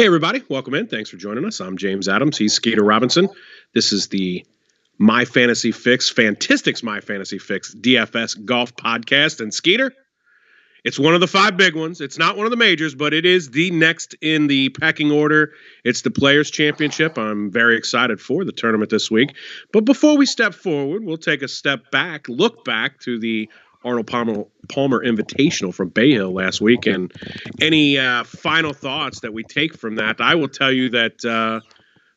Hey, everybody, welcome in. Thanks for joining us. I'm James Adams. He's Skeeter Robinson. This is the My Fantasy Fix, Fantastics My Fantasy Fix DFS golf podcast. And Skeeter, it's one of the five big ones. It's not one of the majors, but it is the next in the pecking order. It's the Players' Championship. I'm very excited for the tournament this week. But before we step forward, we'll take a step back, look back to the Arnold Palmer, Palmer Invitational from Bay Hill last week. And any uh, final thoughts that we take from that? I will tell you that uh,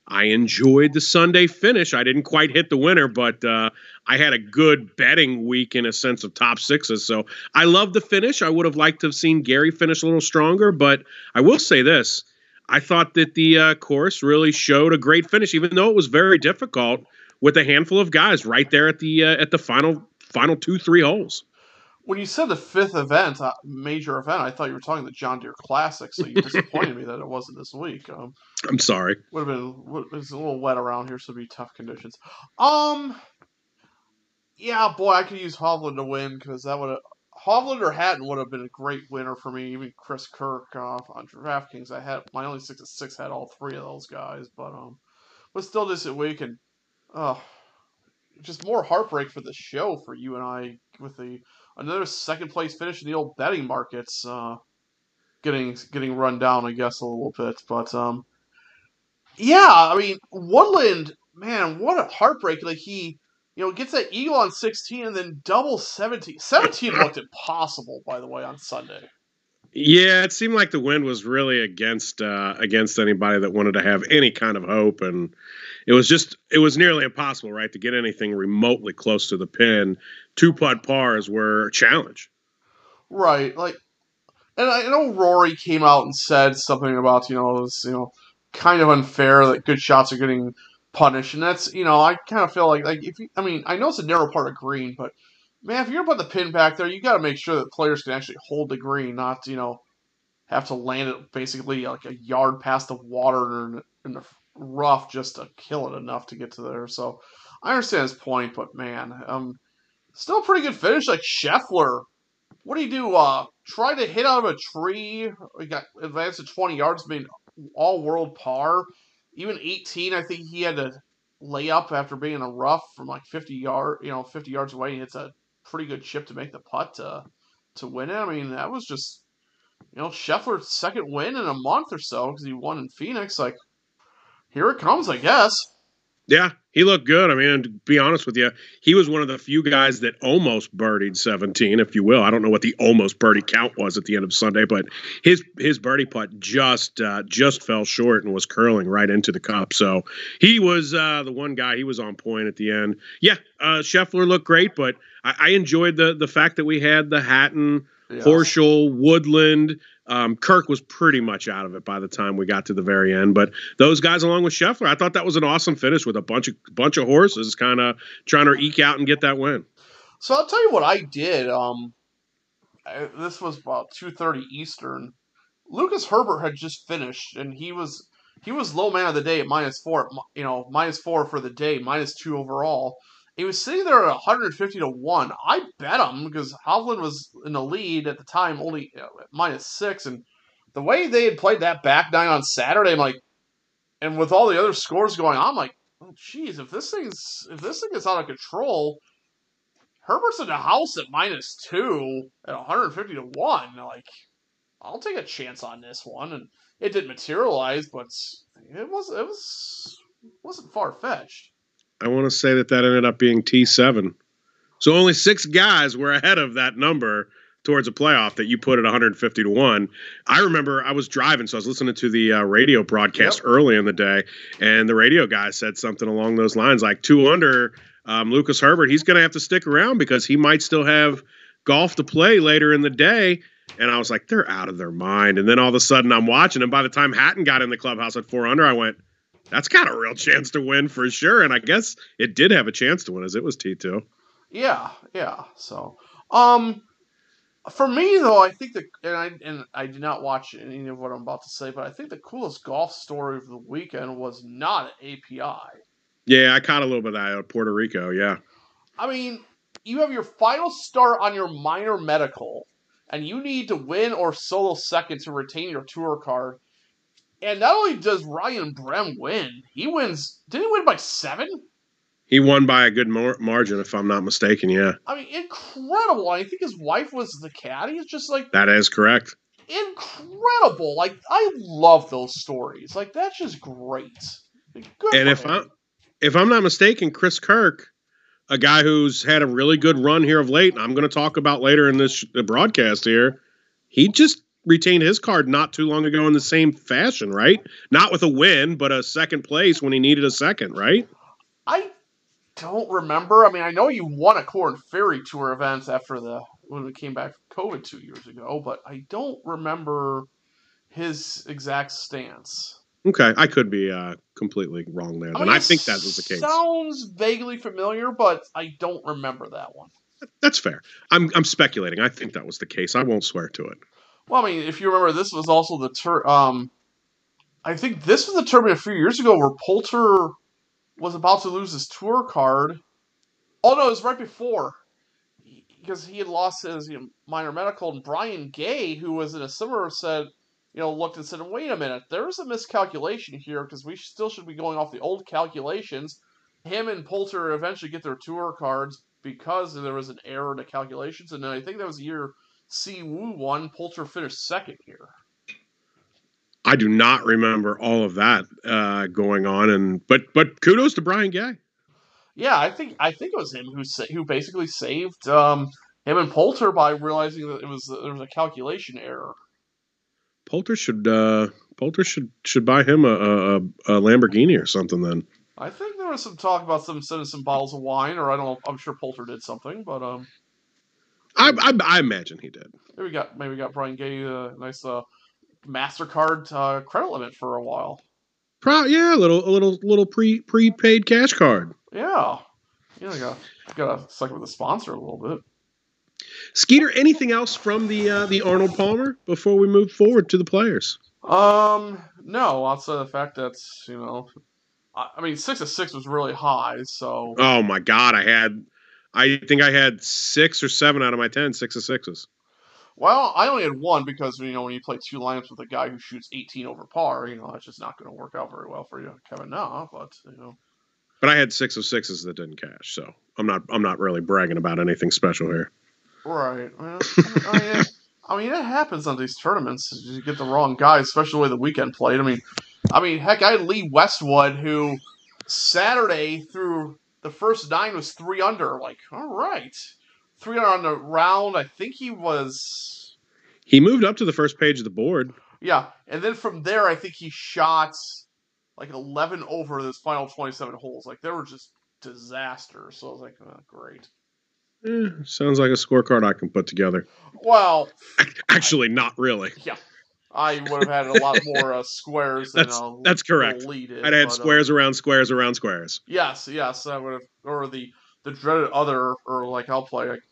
I enjoyed the Sunday finish. I didn't quite hit the winner, but uh, I had a good betting week in a sense of top sixes. So I love the finish. I would have liked to have seen Gary finish a little stronger, but I will say this. I thought that the uh, course really showed a great finish, even though it was very difficult with a handful of guys right there at the uh, at the final final two three holes when you said the fifth event, uh, major event, I thought you were talking the John Deere Classic. So you disappointed me that it wasn't this week. Um, I'm sorry. Would have been would, it's a little wet around here, so it'd be tough conditions. Um, yeah, boy, I could use Hovland to win because that would have Hovland or Hatton would have been a great winner for me. Even Chris Kirk uh, on DraftKings, I had my only six to six had all three of those guys, but um, but still this week and uh, just more heartbreak for the show for you and I with the another second place finish in the old betting markets. Uh, getting getting run down, I guess, a little bit. But um, yeah, I mean Woodland, man, what a heartbreak! Like he, you know, gets that eagle on sixteen and then double 17. 17 looked impossible, by the way, on Sunday. Yeah, it seemed like the wind was really against uh, against anybody that wanted to have any kind of hope, and it was just it was nearly impossible, right, to get anything remotely close to the pin. Two putt pars were a challenge. Right, like, and I know Rory came out and said something about you know it was you know kind of unfair that good shots are getting punished, and that's you know I kind of feel like like if you I mean I know it's a narrow part of green, but man, if you're put the pin back there, you got to make sure that players can actually hold the green, not you know have to land it basically like a yard past the water in, the rough just to kill it enough to get to there. So I understand his point, but man, um, still a pretty good finish. Like Scheffler, what do you do? Uh, try to hit out of a tree. We got advanced to twenty yards, being all world par. Even eighteen, I think he had to lay up after being a rough from like fifty yard, you know, fifty yards away. Hits a pretty good chip to make the putt to to win it. I mean, that was just you know Scheffler's second win in a month or so because he won in Phoenix. Like, here it comes, I guess. Yeah, he looked good. I mean, to be honest with you, he was one of the few guys that almost birdied 17, if you will. I don't know what the almost birdie count was at the end of Sunday, but his his birdie putt just uh, just fell short and was curling right into the cup. So he was uh, the one guy. He was on point at the end. Yeah, uh, Scheffler looked great, but I, I enjoyed the the fact that we had the Hatton, yeah. Horschel, Woodland. Um, Kirk was pretty much out of it by the time we got to the very end, but those guys, along with Scheffler, I thought that was an awesome finish with a bunch of bunch of horses, kind of trying to eke out and get that win. So I'll tell you what I did. Um, I, this was about two thirty Eastern. Lucas Herbert had just finished, and he was he was low man of the day at minus four. You know, minus four for the day, minus two overall. He was sitting there at 150 to 1. I bet him because Hovland was in the lead at the time, only you know, minus six. And the way they had played that back nine on Saturday, I'm like, and with all the other scores going on, I'm like, oh, if this thing's if this thing is out of control, Herbert's in the house at minus two at 150 to 1. Like, I'll take a chance on this one. And it didn't materialize, but it was it was wasn't far fetched. I want to say that that ended up being T7. So only six guys were ahead of that number towards a playoff that you put at 150 to 1. I remember I was driving, so I was listening to the uh, radio broadcast yep. early in the day, and the radio guy said something along those lines like two under um, Lucas Herbert, he's going to have to stick around because he might still have golf to play later in the day. And I was like, they're out of their mind. And then all of a sudden I'm watching, and by the time Hatton got in the clubhouse at four under, I went, that's got a real chance to win for sure. And I guess it did have a chance to win as it was T two. Yeah, yeah. So, um, for me though, I think that, and I and I did not watch any of what I'm about to say, but I think the coolest golf story of the weekend was not API. Yeah, I caught a little bit of that at Puerto Rico. Yeah. I mean, you have your final start on your minor medical, and you need to win or solo second to retain your tour card And not only does Ryan Brehm win, he wins. Did he win by seven? He won by a good mar- margin, if I'm not mistaken. Yeah, I mean, incredible. I think his wife was the caddy. It's just like that is correct. incredible. Like I love those stories. Like that's just great. Good And if him. I if I'm not mistaken, Chris Kirk, a guy who's had a really good run here of late, and I'm going to talk about later in this broadcast here, he just retained his card not too long ago in the same fashion, right? Not with a win, but a second place when he needed a second, right? I don't remember. I mean, I know you won a Corn Ferry Tour event after the when we came back from COVID two years ago, but I don't remember his exact stance. Okay, I could be uh, completely wrong there. Then mean, I think that was the case. Sounds vaguely familiar, but I don't remember that one. That's fair. I'm I'm speculating. I think that was the case. I won't swear to it. Well, I mean, if you remember, this was also the tour. Um, I think this was the tournament a few years ago where Poulter was about to lose his tour card. Oh no, it was right before because he had lost his you know, minor medical, and Brian Gay, who was in a similar said, you know, looked and said, "Wait a minute, there's a miscalculation here because we still should be going off the old calculations." Him and Poulter eventually get their tour cards because there was an error in the calculations, and I think that was a year Si Woo won. Poulter finished second here. I do not remember all of that uh, going on, and but but kudos to Brian Gay. Yeah, I think I think it was him who sa- who basically saved um, him and Poulter by realizing that it was there was a calculation error. Poulter should uh, Poulter should should buy him a, a, a Lamborghini or something. Then I think there was some talk about some sending some bottles of wine, or I don't know. I'm sure Poulter did something, but um, I I, I imagine he did. maybe we got maybe we got Brian Gay a nice uh, Mastercard uh, credit limit for a while. Pro, yeah, a little a little little pre prepaid cash card. Yeah, yeah, got got to suck with the sponsor a little bit. Skeeter, anything else from the uh, the Arnold Palmer before we move forward to the players? Um, no, outside of the fact that you know, I, I mean, six of six was really high, so Oh my God, I had, I think I had six or seven out of my ten, six of sixes. well, I only had one because you know when you play two lineups with a guy who shoots 18 over par, you know that's just not going to work out very well for you, Kevin. Na, but you know, But I had six of sixes that didn't cash, so I'm not I'm not really bragging about anything special here. right? Well, I mean, it, I mean, it happens on these tournaments. You get the wrong guy, especially the way the weekend played. I mean, I mean, heck, I had Lee Westwood who Saturday through the first nine was three under. Like, all right, three under on the round. I think he was. He moved up to the first page of the board. Yeah, and then from there, I think he shot like 11 over those final 27 holes. Like, they were just disasters. So I was like, oh, great. Eh, sounds like a scorecard I can put together. Well, Actually, not really. yeah, I would have had a lot more uh, squares than That's- uh, that's correct. It, I'd had but, uh, squares around squares around squares. yes, yes, I would have, or the the dreaded other, or like I'll play. Like,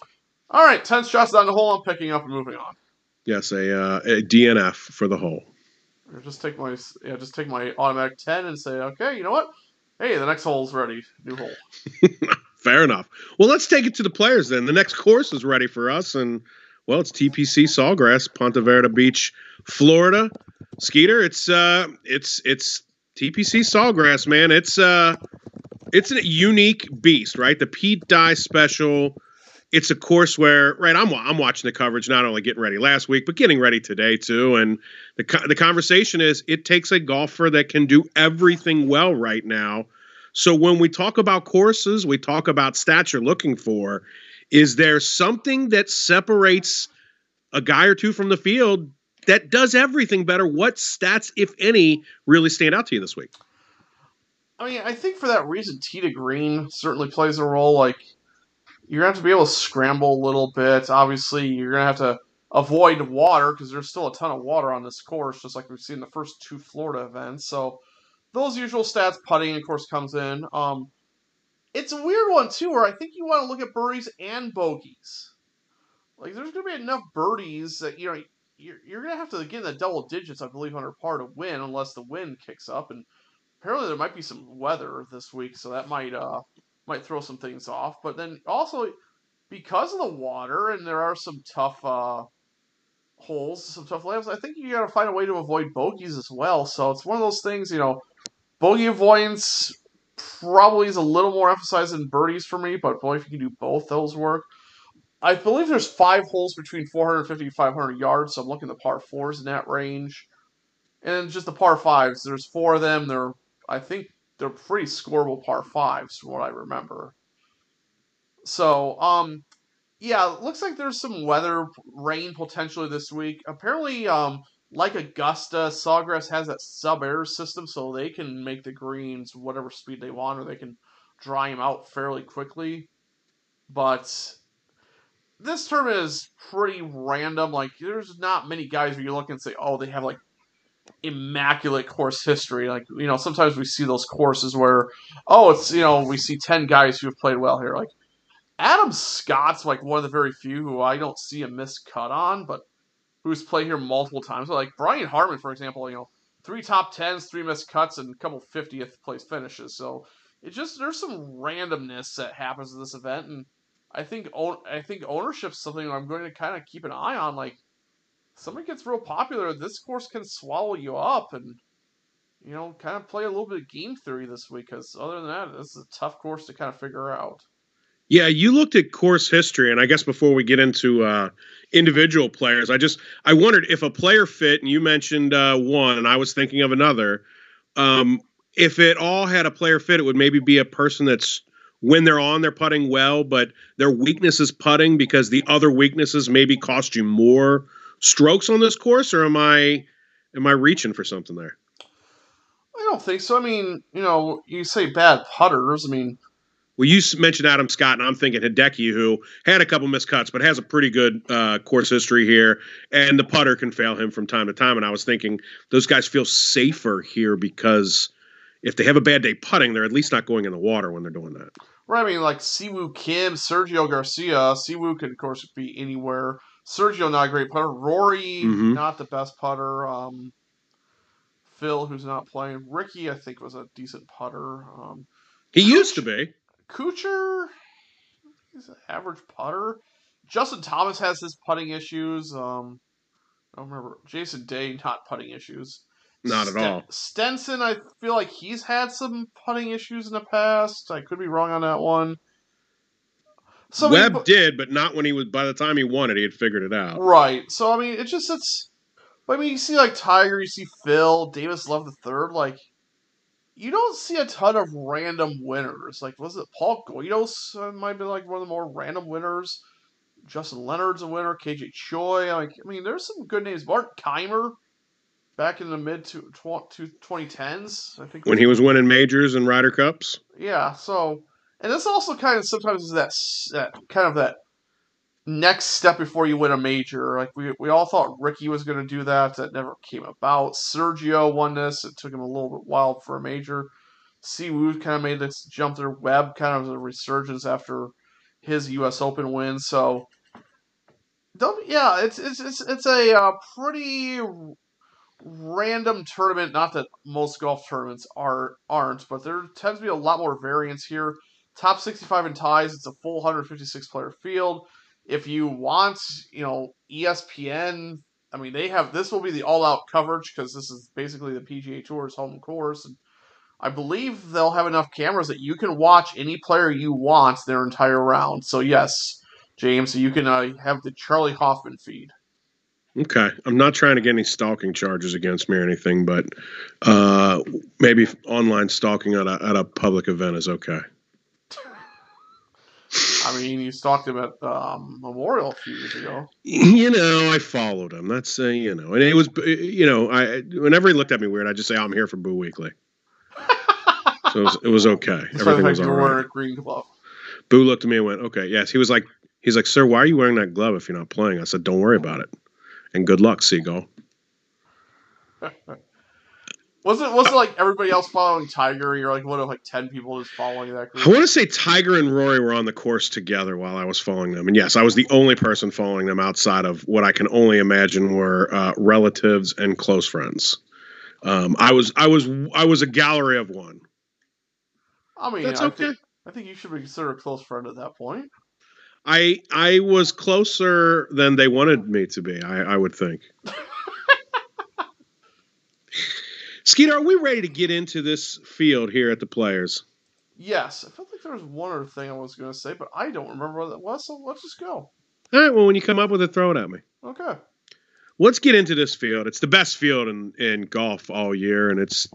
all right, 10 shots down the hole. I'm picking up and moving on. Yes, a, uh, a DNF for the hole. Or just take my yeah, just take my automatic 10 and say, okay, you know what? Hey, the next hole's ready. New hole. Fair enough. Well, let's take it to the players then. The next course is ready for us, and well, it's TPC Sawgrass, Ponte Vedra Beach, Florida. Skeeter, it's uh, it's it's TPC Sawgrass, man. It's uh, it's a unique beast, right? The Pete Dye Special. It's a course where, right? I'm I'm watching the coverage, not only getting ready last week, but getting ready today too. And the the conversation is, it takes a golfer that can do everything well right now. So when we talk about courses, we talk about stats you're looking for. Is there something that separates a guy or two from the field that does everything better? What stats, if any, really stand out to you this week? I mean, I think for that reason, tee to green certainly plays a role. Like, you're gonna have to be able to scramble a little bit. Obviously, you're gonna have to avoid water because there's still a ton of water on this course, just like we've seen the first two Florida events. So, those usual stats, putting, of course, comes in. Um, it's a weird one too, where I think you want to look at birdies and bogeys. Like, there's gonna be enough birdies that you know you're, you're gonna have to get in the double digits, I believe, under par to win, unless the wind kicks up and apparently there might be some weather this week, so that might uh might throw some things off. But then also because of the water and there are some tough uh holes, some tough layups. I think you got to find a way to avoid bogeys as well. So it's one of those things, you know, bogey avoidance probably is a little more emphasized than birdies for me, but boy, if you can do both, those work. I believe there's five holes between 450 and 500 yards, so I'm looking at the par fours in that range. And just the par fives, there's four of them. They're, I think, they're pretty scoreable par fives from what I remember. So, um, yeah, looks like there's some weather rain potentially this week. Apparently, um, like Augusta, Sawgrass has that sub air system, so they can make the greens whatever speed they want, or they can dry them out fairly quickly. But this tournament is pretty random. Like, there's not many guys where you look and say, oh, they have like immaculate course history. Like, you know, sometimes we see those courses where, oh, it's, you know, we see 10 guys who have played well here. Like, Adam Scott's like one of the very few who I don't see a missed cut on, but who's played here multiple times. So like Brian Harmon, for example, you know, three top tens, three missed cuts, and a couple fiftieth place finishes. So it just there's some randomness that happens at this event, and I think I think ownership's something I'm going to kind of keep an eye on. Like somebody gets real popular, this course can swallow you up, and you know, kind of play a little bit of game theory this week. Because other than that, this is a tough course to kind of figure out. Yeah, you looked at course history, and I guess before we get into uh, individual players, I just I wondered if a player fit, and you mentioned uh, one, and I was thinking of another. Um, if it all had a player fit, it would maybe be a person that's when they're on, they're putting well, but their weakness is putting because the other weaknesses maybe cost you more strokes on this course, or am I am I reaching for something there? I don't think so. I mean, you know, you say bad putters. I mean, well, you mentioned Adam Scott, and I'm thinking Hideki, who had a couple miscuts, but has a pretty good uh, course history here, and the putter can fail him from time to time. And I was thinking those guys feel safer here because if they have a bad day putting, they're at least not going in the water when they're doing that. Right. I mean, like Siwoo Kim, Sergio Garcia. Siwoo can, of course, be anywhere. Sergio, not a great putter. Rory, mm-hmm. not the best putter. Um, Phil, who's not playing. Rickie, I think, was a decent putter. Um, he used to be. Kuchar, he's an average putter. Justin Thomas has his putting issues. Um, I don't remember Jason Day not putting issues. Not at all. Stenson, I feel like he's had some putting issues in the past. I could be wrong on that one. So Webb did, but not when he was. By the time he won it, he had figured it out. Right. So I mean, it just it's. I mean, you see like Tiger, you see Phil Davis Love the third. Like you don't see a ton of random winners. Like, was it Paul Goydos uh, might be like one of the more random winners. Justin Leonard's a winner. KJ Choi. Like, I mean, there's some good names. Martin Kaymer back in the mid to, to 2010s. I think when he was winning majors and Ryder Cups. Yeah. So, and this also kind of sometimes is that that kind of that next step before you win a major. Like we we all thought Rickie was going to do that. That never came about. Sergio won this. It took him a little bit while for a major. Siwoo kind of made this jump there. Webb kind of a resurgence after his U.S. Open win. So, yeah, it's it's it's it's a uh, pretty random tournament. Not that most golf tournaments are aren't, but there tends to be a lot more variance here. Top 65 in ties. It's a full 156 player field if you want, you know, ESPN, I mean, they have this will be the all out coverage because this is basically the PGA Tour's home course. And I believe they'll have enough cameras that you can watch any player you want their entire round. So, yes, James, you can uh, have the Charley Hoffman feed. Okay, I'm not trying to get any stalking charges against me or anything, but uh, maybe online stalking at a, at a public event is okay. I mean, he's talked about um, Memorial a few years ago. You know, I followed him. That's uh, you know, and it was you know, I whenever he looked at me weird, I just say, oh, "I'm here for Boo Weekley." so it was, it was okay. Everything was all right. Green glove. Boo looked at me and went, "Okay, yes." He was like, "He's like, sir, why are you wearing that glove if you're not playing?" I said, "Don't worry about it, and good luck, Seagull." Was it was it like everybody else following Tiger? You're like one of like ten people just following that group. I want to say Tiger and Rory were on the course together while I was following them, and yes, I was the only person following them outside of what I can only imagine were uh, relatives and close friends. Um, I was I was I was a gallery of one. I mean, that's I okay. Think, I think you should be considered a close friend at that point. I I was closer than they wanted me to be. I, I would think. Skeeter, are we ready to get into this field here at the Players? Yes, I felt like there was one other thing I was going to say, but I don't remember what that was. So let's just go. All right. Well, when you come up with it, throw it at me. Okay. Let's get into this field. It's the best field in in golf all year, and it's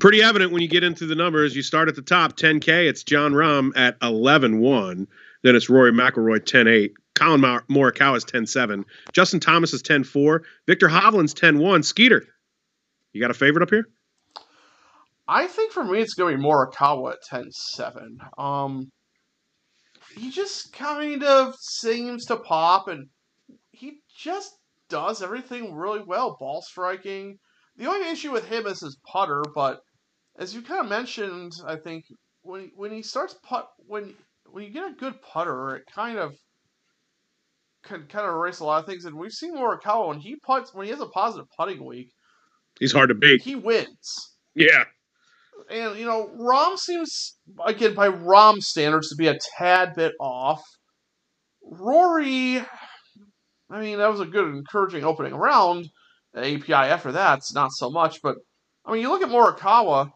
pretty evident when you get into the numbers. You start at the top, 10K. It's Jon Rahm at 11-1. Then it's Rory McIlroy 10-8. Collin Morikawa is 10-7. Justin Thomas is 10-4. Viktor Hovland's 10-1. Skeeter, you got a favorite up here? I think for me it's going to be Morikawa at 10-7. Um, he just kind of seems to pop, and he just does everything really well. Ball striking. The only issue with him is his putter, but as you kind of mentioned, I think when when he starts put when when you get a good putter, it kind of can kind of erase a lot of things. And we've seen Morikawa when he puts when he has a positive putting week, he's hard to beat. He wins. Yeah. And you know, Rahm seems again by Rahm standards to be a tad bit off. Rory, I mean, that was a good, encouraging opening round. The API after that's not so much, but I mean, you look at Morikawa,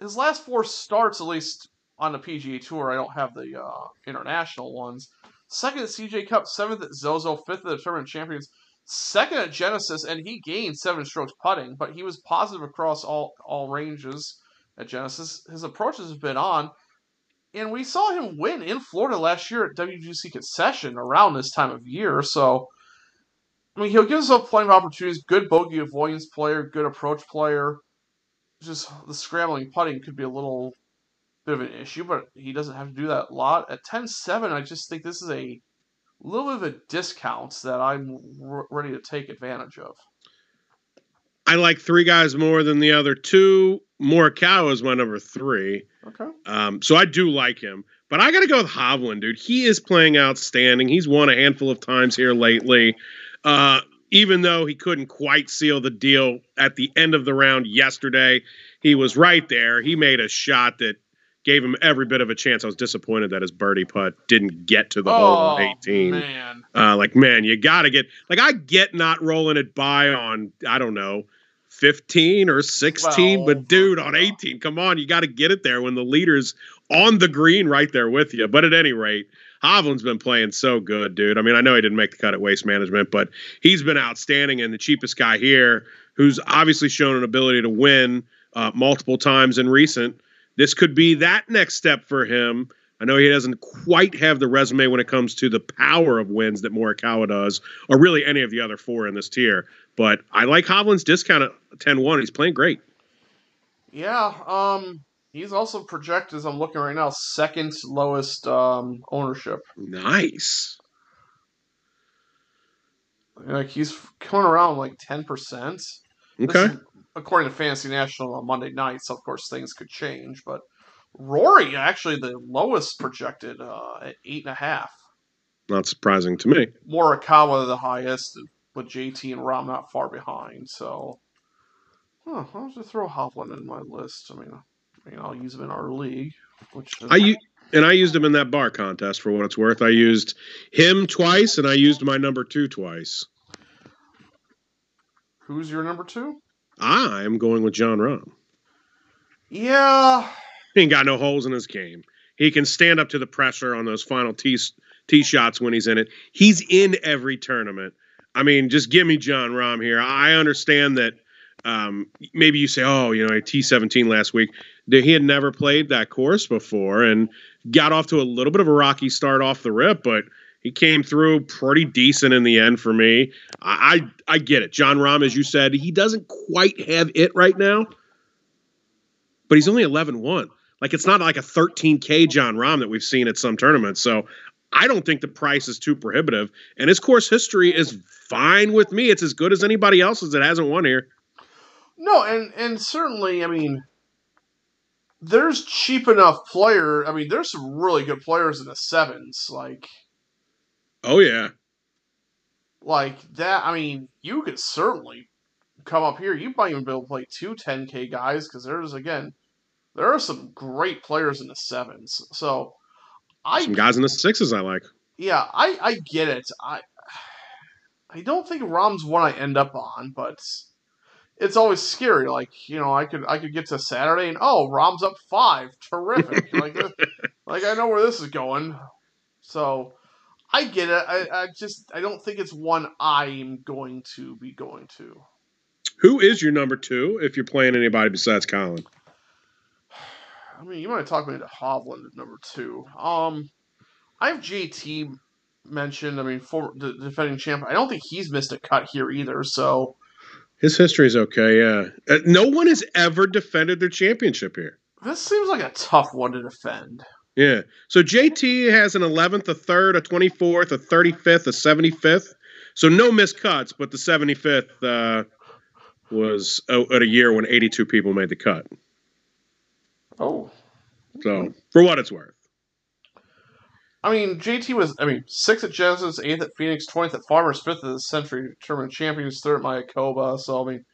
his last four starts, at least on the PGA Tour, I don't have the uh, international ones. Second at CJ Cup, seventh at Zozo, fifth at the Tournament Champions, second at Genesis, and he gained seven strokes putting, but he was positive across all all ranges at Genesis. His approaches have been on, and we saw him win in Florida last year at WGC Concession around this time of year. So, I mean, he'll give himself plenty of opportunities. Good bogey avoidance player, good approach player. Just the scrambling putting could be a little bit of an issue, but he doesn't have to do that a lot. At 10 7, I just think this is a little bit of a discount that I'm r- ready to take advantage of. I like three guys more than the other two. Morikawa is my number three. Okay. Um, so I do like him. But I got to go with Hovland, dude. He is playing outstanding. He's won a handful of times here lately. Uh, even though he couldn't quite seal the deal at the end of the round yesterday, he was right there. He made a shot that gave him every bit of a chance. I was disappointed that his birdie putt didn't get to the oh, hole on 18. Man. Uh, like, man, you got to get, like, I get not rolling it by on, I don't know, 15 or 16, well, but dude, on 18, come on, you got to get it there when the leader's on the green right there with you. But at any rate, Hovland's been playing so good, dude. I mean, I know he didn't make the cut at Waste Management, but he's been outstanding and the cheapest guy here who's obviously shown an ability to win uh, multiple times in recent this could be that next step for him. I know he doesn't quite have the resume when it comes to the power of wins that Morikawa does, or really any of the other four in this tier. But I like Hovland's discount at 10 1. He's playing great. Yeah. Um, he's also projected, as I'm looking right now, second lowest um, ownership. Nice. Like he's coming around like 10%. Okay. Is, according to Fantasy National on Monday nights, of course, things could change. But Rory actually the lowest projected uh, at eight and a half. Not surprising to me. Morikawa the highest, with JT and Rahm not far behind. So, huh, I'll just throw Hovland in my list. I mean, I mean, I'll use him in our league. Which I and I used him in that bar contest for what it's worth. I used him twice, and I used my number two twice. Who's your number two? I'm going with Jon Rahm. Yeah. He ain't got no holes in his game. He can stand up to the pressure on those final tee, tee shots when he's in it. He's in every tournament. I mean, just give me Jon Rahm here. I understand that um, maybe you say, oh, you know, a T17 last week. That he had never played that course before and got off to a little bit of a rocky start off the rip, but – he came through pretty decent in the end for me. I I, I get it. Jon Rahm, as you said, he doesn't quite have it right now, but he's only 11 1. Like it's not like a 13K Jon Rahm that we've seen at some tournaments. So I don't think the price is too prohibitive. And his course history is fine with me. It's as good as anybody else's that hasn't won here. No, and and certainly, I mean, there's cheap enough player. I mean, there's some really good players in the sevens. Like Oh yeah. Like that. I mean, you could certainly come up here. You might even be able to play two 10k guys because there's again, there are some great players in the sevens. So, I some guys in the sixes I like. yeah, I I get it. I I don't think Rahm's one I end up on, but it's always scary. Like you know, I could I could get to Saturday and oh, Rahm's up five, terrific. like like I know where this is going. So I get it. I, I just I don't think it's one I'm going to be going to. Who is your number two if you're playing anybody besides Collin? I mean, you might talk me into Hovland at number two. Um, I have JT mentioned. I mean, for the defending champ. I don't think he's missed a cut here either. So his history is okay. Yeah, uh, no one has ever defended their championship here. This seems like a tough one to defend. Yeah. So JT has an 11th, a third, a 24th, a 35th, a 75th. So no missed cuts, but the 75th uh, was at a year when 82 people made the cut. Oh. So for what it's worth. I mean, JT was, I mean, sixth at Genesis, eighth at Phoenix, 20th at Farmers, fifth at the Sentry Tournament Champions, third at Mayakoba. So, I mean,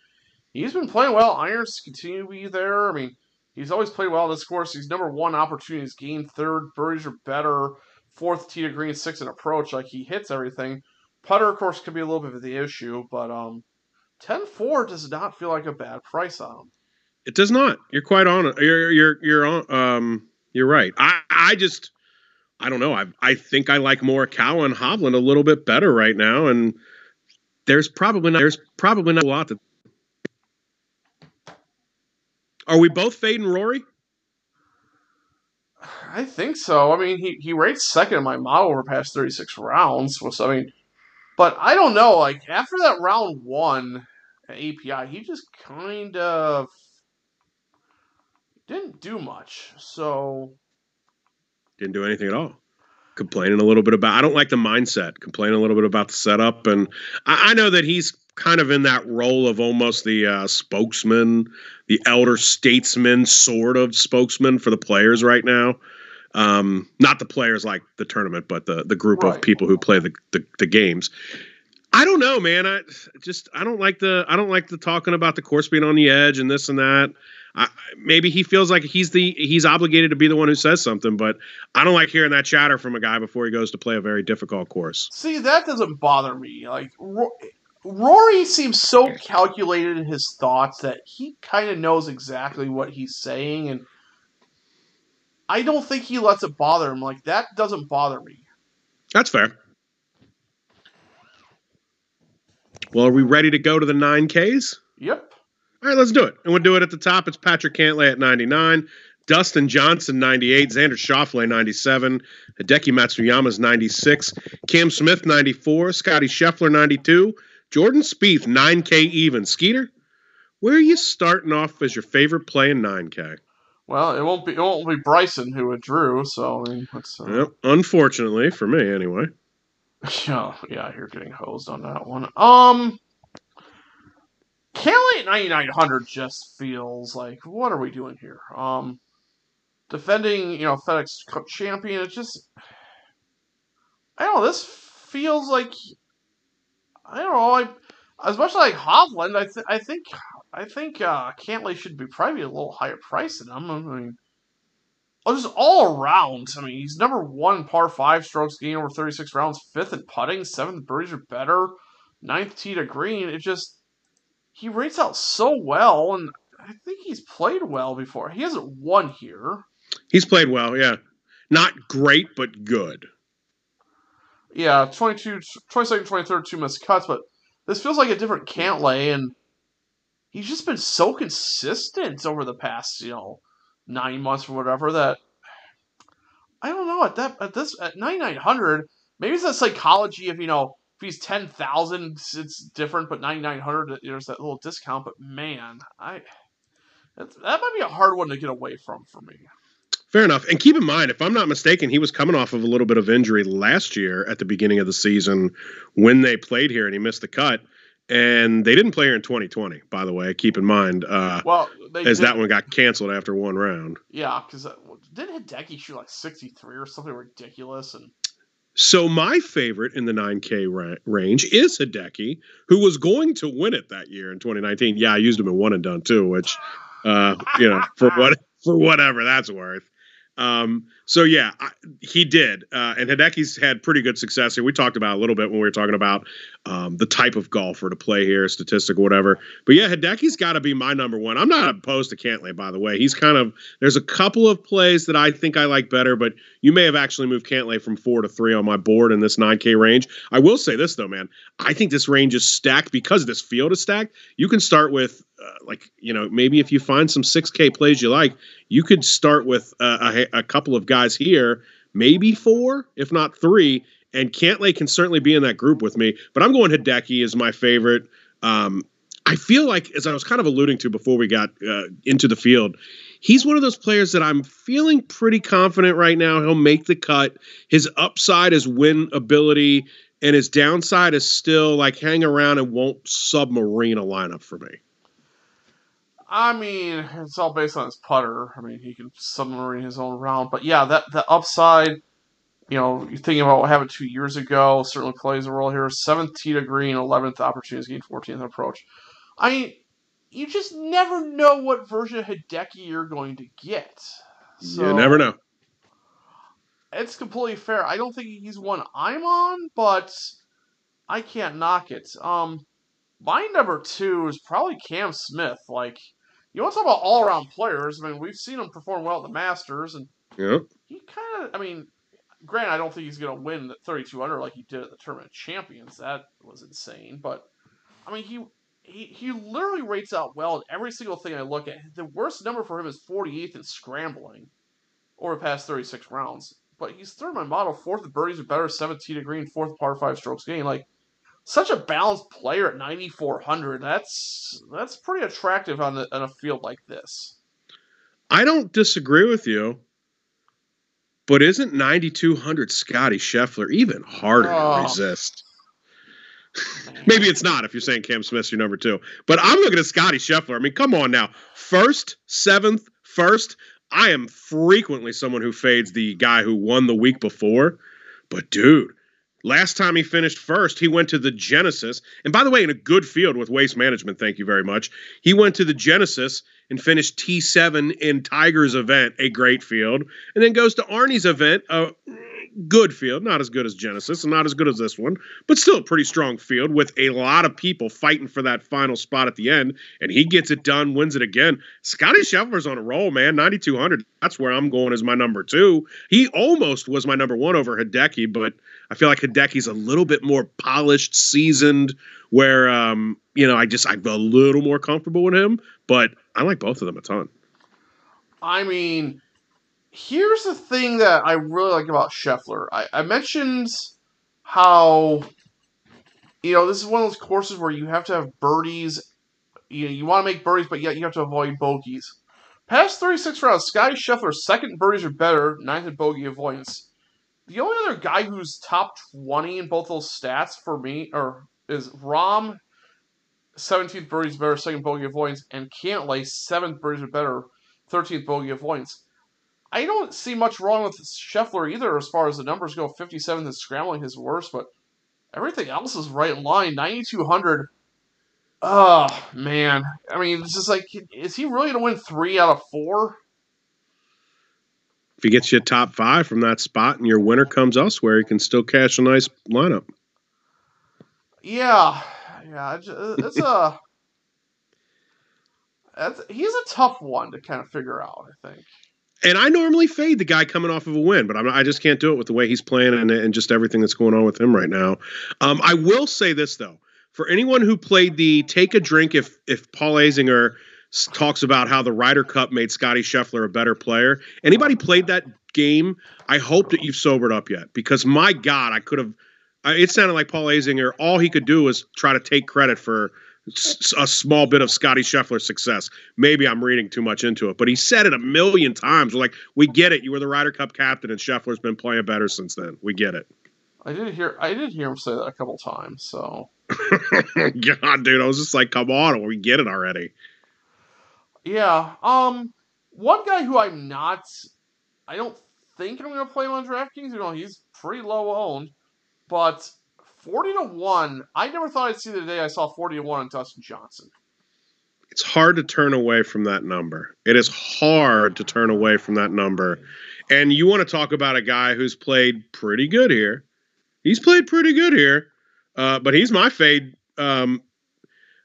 he's been playing well. Irons continue to be there. I mean, he's always played well in this course. He's number one opportunities gained, third, birdies are better, fourth tee to green, sixth at approach. Like, he hits everything. Putter, of course, could be a little bit of the issue, but um, 10 4 does not feel like a bad price on him. It does not. You're quite on it. You're, you're, you're on, um, you're right. I, I just, I don't know. I I think I like Morikawa and Hovland a little bit better right now, and there's probably not there's probably not a lot. To... Are we both fading Rory? I think so. I mean, he he rates second in my model over past 36 rounds. So I mean, but I don't know. Like after that round one at API, he just kind of didn't do much. So didn't do anything at all. Complaining a little bit about. I don't like the mindset. Complaining a little bit about the setup, and I, I know that he's kind of in that role of almost the uh, spokesman, the elder statesman sort of spokesman for the players right now. Um, not the players like the tournament, but the the group right. of people who play the, the, the games. I don't know, man. I just I don't like the I don't like the talking about the course being on the edge and this and that. I, maybe he feels like he's the he's obligated to be the one who says something, but I don't like hearing that chatter from a guy before he goes to play a very difficult course. See, that doesn't bother me. Like Rory seems so calculated in his thoughts that he kind of knows exactly what he's saying, and I don't think he lets it bother him. Like that doesn't bother me. That's fair. Well, are we ready to go to the nine Ks? Yep. All right, let's do it. And we'll do it at the top. It's Patrick Cantlay at 99, Dustin Johnson 98, Xander Schauffele 97, Hideki Matsuyama's 96, Cam Smith 94, Scotty Scheffler 92, Jordan Spieth 9K even. Skeeter, where are you starting off as your favorite play in 9K? Well, it won't be it won't be Bryson who withdrew, so I mean, uh... yep, unfortunately for me, anyway. Yeah, yeah, you're getting hosed on that one. Um, at 9900 just feels like what are we doing here? Um, defending, you know, FedEx Cup champion. It just, I don't know. This feels like, I don't know. I, as much as like Hovland, I, th- I think, I think uh, Cantlay should be probably a little higher price than him. I mean, just all around. I mean, he's number one par five strokes gained over 36 rounds, fifth in putting, seventh birdies are better, ninth tee to green. It just he rates out so well, and I think he's played well before. He hasn't won here. He's played well, yeah. Not great, but good. Yeah, 22, 22nd, 23rd, two missed cuts, but this feels like a different Cantlay, and he's just been so consistent over the past, you know, nine months or whatever that I don't know at that at this at 9900 maybe it's that psychology of you know if he's ten thousand, it's different. But ninety nine hundred, there's that little discount. But man, I that might be a hard one to get away from for me. Fair enough. And keep in mind, if I'm not mistaken, he was coming off of a little bit of injury last year at the beginning of the season when they played here and he missed the cut. And they didn't play here in 2020, by the way. Keep in mind, uh, well, as did, that one got canceled after one round. Yeah, because uh, didn't Hideki shoot like 63 or something ridiculous? And so my favorite in the 9K ra- range is Hideki, who was going to win it that year in 2019. Yeah, I used him in one and done too, which, uh, you know, for what for whatever that's worth. Um, so yeah, I, he did, uh, and Hideki's had pretty good success here. We talked about a little bit when we were talking about um, the type of golfer to play here, statistic, or whatever. But yeah, Hideki's got to be my number one. I'm not opposed to Cantlay, by the way. He's kind of there's a couple of plays that I think I like better, but you may have actually moved Cantlay from four to three on my board in this 9K range. I will say this though, man, I think this range is stacked because this field is stacked. You can start with uh, like you know maybe if you find some 6K plays you like, you could start with a, a, a couple of guys here, maybe four, if not three. And Cantlay can certainly be in that group with me, but I'm going Hideki is my favorite. Um, I feel like, as I was kind of alluding to before we got uh, into the field, he's one of those players that I'm feeling pretty confident right now. He'll make the cut. His upside is win ability, and his downside is still like hang around and won't submarine a lineup for me. I mean, it's all based on his putter. I mean, he can submarine his own round, but yeah, that the upside. You know, you're thinking about what happened two years ago. Certainly plays a role here. Seventh tee to green, eleventh opportunity gain, fourteenth approach. I mean, you just never know what version of Hideki you're going to get. So, you never know. It's completely fair. I don't think he's one I'm on, but I can't knock it. Um, my number two is probably Cam Smith. Like, you want to talk about all around players? I mean, we've seen him perform well at the Masters, and yep. he kind of. I mean, granted, I don't think he's going to win the 32 under like he did at the Tournament Champions. That was insane. But I mean, he he he literally rates out well in every single thing I look at. The worst number for him is 48th in scrambling over the past 36 rounds. But he's third in my model, fourth in birdies or better, 17 to green, fourth par five strokes gain. Like such a balanced player at 9400. That's that's pretty attractive on, the, on a field like this. I don't disagree with you. But isn't 9200 Scotty Scheffler even harder oh. to resist? Maybe it's not if you're saying Cam Smith's your number two. But I'm looking at Scotty Scheffler. I mean, come on now. First, seventh, first. I am frequently someone who fades the guy who won the week before. But dude, last time he finished first, he went to the Genesis. And by the way, in a good field with waste management, thank you very much. He went to the Genesis and finished T7 in Tiger's event, a great field, and then goes to Arnie's event, a good field, not as good as Genesis and not as good as this one, but still a pretty strong field with a lot of people fighting for that final spot at the end. And he gets it done, wins it again. Scotty Scheffler's on a roll, man. 9,200. That's where I'm going as my number two. He almost was my number one over Hideki, but I feel like Hideki's a little bit more polished, seasoned, where, um, you know, I just, I'm a little more comfortable with him, but I like both of them a ton. I mean, here's the thing that I really like about Scheffler. I, I mentioned how you know this is one of those courses where you have to have birdies. You know, you want to make birdies, but yet you have to avoid bogeys. Past 36 rounds, Scotty Scheffler's second birdies are better, ninth in bogey avoidance. The only other guy who's top 20 in both those stats for me or is Rahm, 17th birdies better, second bogey avoidance, and Cantlay, 7th birdies are better, 13th bogey avoidance. I don't see much wrong with Scheffler either as far as the numbers go. 57 is scrambling his worst, but everything else is right in line. 9,200. Oh, ah, man. I mean, it's just like, is he really going to win three out of four? If he gets you top five from that spot and your winner comes elsewhere, he can still cash a nice lineup. Yeah. Yeah. Uh, it's a. That's, he's a tough one to kind of figure out, I think and I normally fade the guy coming off of a win, but I'm, i just can't do it with the way he's playing and, and just everything that's going on with him right now. Um, I will say this though, for anyone who played the take a drink if if Paul Azinger talks about how the Ryder Cup made Scotty Scheffler a better player. Anybody played that game? I hope that you've sobered up yet because my God, I could have. It sounded like Paul Azinger. All he could do was try to take credit for a small bit of Scotty Scheffler's success. Maybe I'm reading too much into it, but he said it a million times. We're like, we get it. You were the Ryder Cup captain, and Scheffler's been playing better since then. We get it. I did hear. I did hear him say that a couple times. So, God, dude, I was just like, come on, we get it already. Yeah. Um. One guy who I'm not. I don't think I'm going to play him on DraftKings. You know, he's pretty low owned, but 40 to 1. I never thought I'd see the day I saw 40 to 1 on Dustin Johnson. It's hard to turn away from that number. It is hard to turn away from that number. And you want to talk about a guy who's played pretty good here. He's played pretty good here, uh, but he's my fade. Um,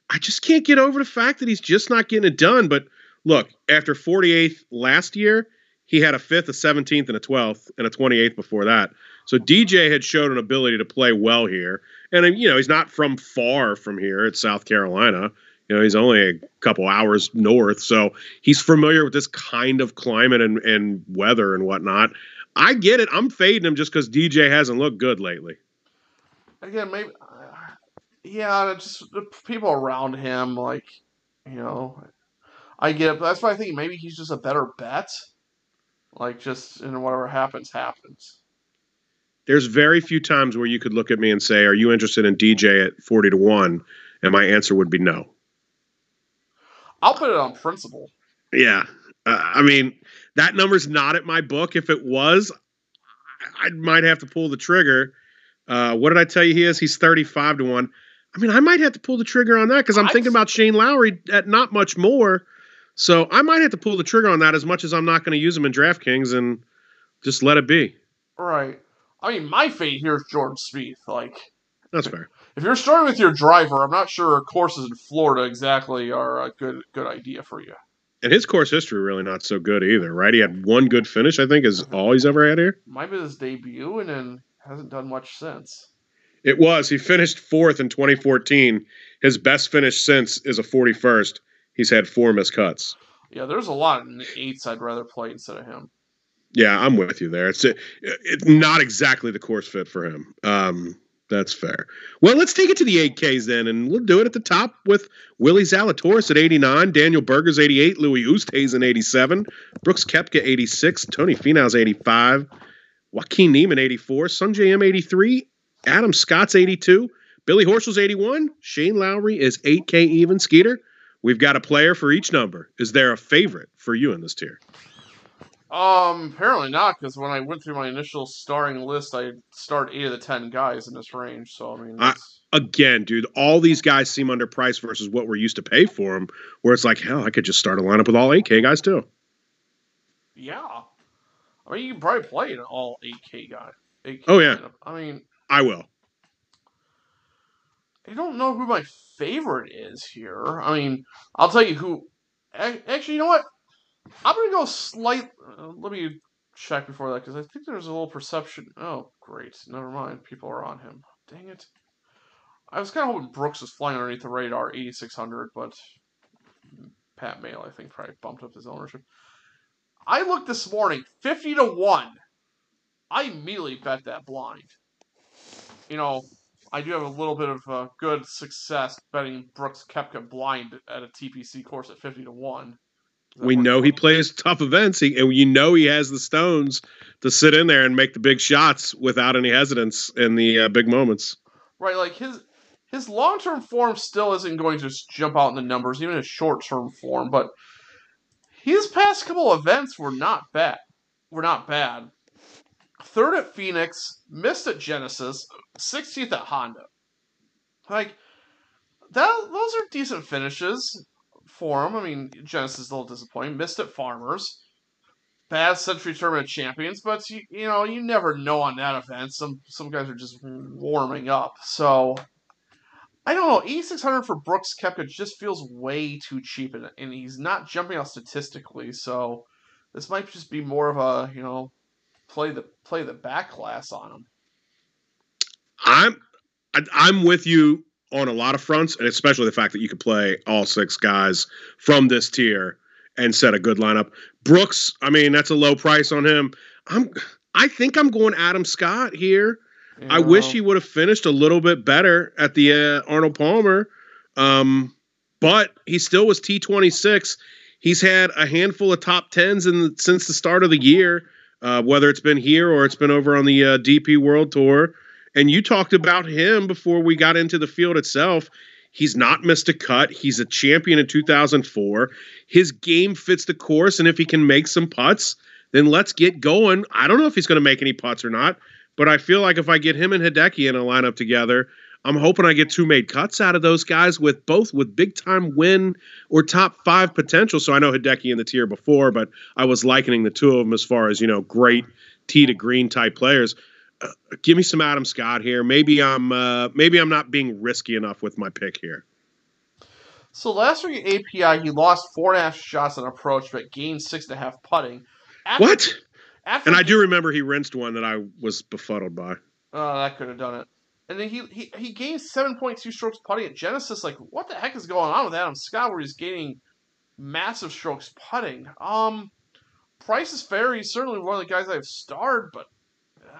I just can't get over the fact that he's just not getting it done. But look, after 48th last year, he had a fifth, a 17th, and a 12th, and a 28th before that. So DJ had showed an ability to play well here. And, you know, he's not from far from here. It's South Carolina. You know, he's only a couple hours north. So he's familiar with this kind of climate and, and weather and whatnot. I get it. I'm fading him just because DJ hasn't looked good lately. Again, maybe, uh, yeah, just the people around him, like, you know, I get it. That's why I think maybe he's just a better bet. Like, just, and whatever happens, happens there's very few times where you could look at me and say, "Are you interested in DJ at forty to one?" And my answer would be no. I'll put it on principle. Yeah, uh, I mean that number's not at my book. If it was, I, I might have to pull the trigger. Uh, what did I tell you he is? He's thirty-five to one. I mean, I might have to pull the trigger on that because I'm I've, thinking about Shane Lowry at not much more. So I might have to pull the trigger on that as much as I'm not going to use him in DraftKings and just let it be. Right. I mean, my fate here is Jordan Spieth. Like, that's fair. If you're starting with your driver, I'm not sure courses in Florida exactly are a good good idea for you. And his course history really not so good either, right? He had one good finish, I think, is mm-hmm. all he's ever had here. Might be his debut, and then hasn't done much since. It was. He finished fourth in 2014. His best finish since is a 41st. He's had four missed cuts. Yeah, there's a lot of eights I'd rather play instead of him. Yeah, I'm with you there. It's it's not exactly the course fit for him. Um, that's fair. Well, let's take it to the 8Ks then, and we'll do it at the top with Willie Zalatoris at 89, Daniel Berger's 88, Louis Oosthuizen 87, Brooks Koepka 86, Tony Finau's 85, Joaquin Niemann 84, Sungjae Im 83, Adam Scott's 82, Billy Horschel's 81, Shane Lowry is 8K even. Skeeter, we've got a player for each number. Is there a favorite for you in this tier? Um, apparently not, because when I went through my initial starring list, I start eight of the ten guys in this range. So I mean, again, dude, all these guys seem underpriced versus what we're used to pay for them. Where it's like, hell, I could just start a lineup with all 8K guys too. Yeah, I mean, you can probably play an all 8K guy. 8K oh yeah, lineup. I mean, I will. I don't know who my favorite is here. I mean, I'll tell you who. Actually, you know what? I'm gonna go slight. Uh, let me check before that because I think there's a little perception. Oh, great. Never mind. People are on him. Dang it. I was kind of hoping Brooks was flying underneath the radar, 8600, but Pat Mayo, I think, probably bumped up his ownership. I looked this morning, 50 to 1. I immediately bet that blind. You know, I do have a little bit of uh, good success betting Brooks Koepka blind at a TPC course at 50 to 1 we know he plays tough events, he, and you know he has the stones to sit in there and make the big shots without any hesitance in the uh, big moments. Right, like his his long term form still isn't going to jump out in the numbers, even his short term form. But his past couple events were not bad. Were not bad. Third at Phoenix, missed at Genesis, 16th at Honda. Like that, those are decent finishes for him. I mean, Genesis is a little disappointing. Missed at Farmers. Bad Sentry Tournament champions, but you, you know you never know on that event. Some some guys are just warming up. So I don't know. E six hundred for Brooks Koepka just feels way too cheap, and, and he's not jumping out statistically. So this might just be more of a you know play the play the back class on him. I'm I'm with you on a lot of fronts, and especially the fact that you could play all six guys from this tier and set a good lineup. Brooks, I mean, that's a low price on him. I'm I think I'm going Adam Scott here. Yeah. I wish he would have finished a little bit better at the uh, Arnold Palmer. Um, but he still was T26. He's had a handful of top tens in since the start of the year, uh, whether it's been here or it's been over on the uh, DP World Tour. And you talked about him before we got into the field itself. He's not missed a cut. He's a champion in 2004. His game fits the course, and if he can make some putts, then let's get going. I don't know if he's going to make any putts or not, but I feel like if I get him and Hideki in a lineup together, I'm hoping I get two made cuts out of those guys with both with big time win or top five potential. So I know Hideki in the tier before, but I was likening the two of them as far as you know, great tee to green type players. Uh, give me some Adam Scott here. Maybe I'm uh, maybe I'm not being risky enough with my pick here. So last week at API, he lost four and a half shots on approach, but gained six and a half putting. After, what? After and I do remember he rinsed one that I was befuddled by. Oh, that could have done it. And then he he, he gained seven point two strokes putting at Genesis. Like, what the heck is going on with Adam Scott? Where he's gaining massive strokes putting. Um, Price is fair. He's certainly one of the guys I've starred, but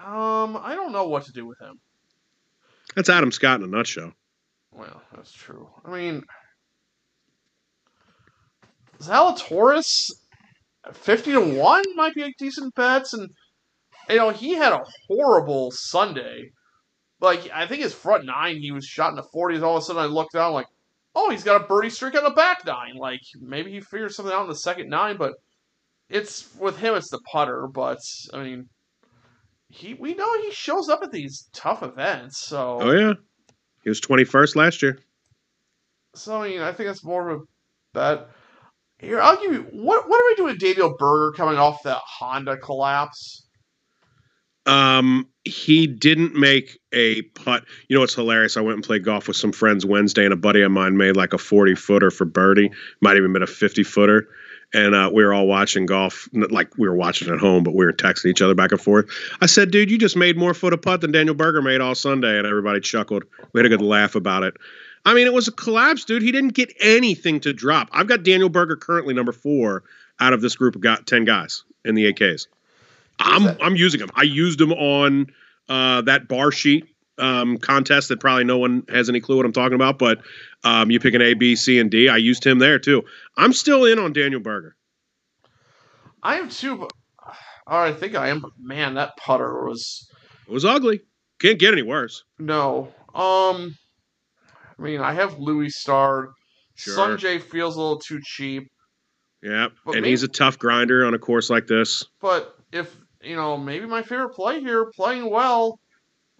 um, I don't know what to do with him. That's Adam Scott in a nutshell. Well, that's true. I mean, Zalatoris, fifty to one might be a decent bet, and you know he had a horrible Sunday. Like I think his front nine, he was shot in the forties. All of a sudden, I looked down like, oh, he's got a birdie streak on the back nine. Like maybe he figured something out in the second nine, but it's with him, it's the putter. But I mean, he we know he shows up at these tough events. So oh yeah, he was twenty first last year. So I mean, I think that's more of a bet. Here, I'll give you what. What are we doing, with Daniel Berger coming off that Honda collapse? Um, he didn't make a putt. You know what's hilarious? I went and played golf with some friends Wednesday, and a buddy of mine made like a forty footer for birdie. Might even been a fifty footer and uh, we were all watching golf, like we were watching at home, but we were texting each other back and forth. I said, "Dude, you just made more foot of putt than Daniel Berger made all Sunday," and everybody chuckled. We had a good laugh about it. I mean, it was a collapse, dude. He didn't get anything to drop. I've got Daniel Berger currently number four out of this group of got ten guys in the AKs. I'm I'm using him. I used him on uh, that bar sheet um, contest that probably no one has any clue what I'm talking about, but um, you pick an A, B, C, and D. I used him there too. I'm still in on Daniel Berger. I am too, but oh, I think I am. But man, that putter was it was ugly. Can't get any worse. No. Um, I mean, I have Louis Starr. Sure. Sungjae feels a little too cheap. Yeah, and maybe, he's a tough grinder on a course like this. But if you know, maybe my favorite play here, playing well,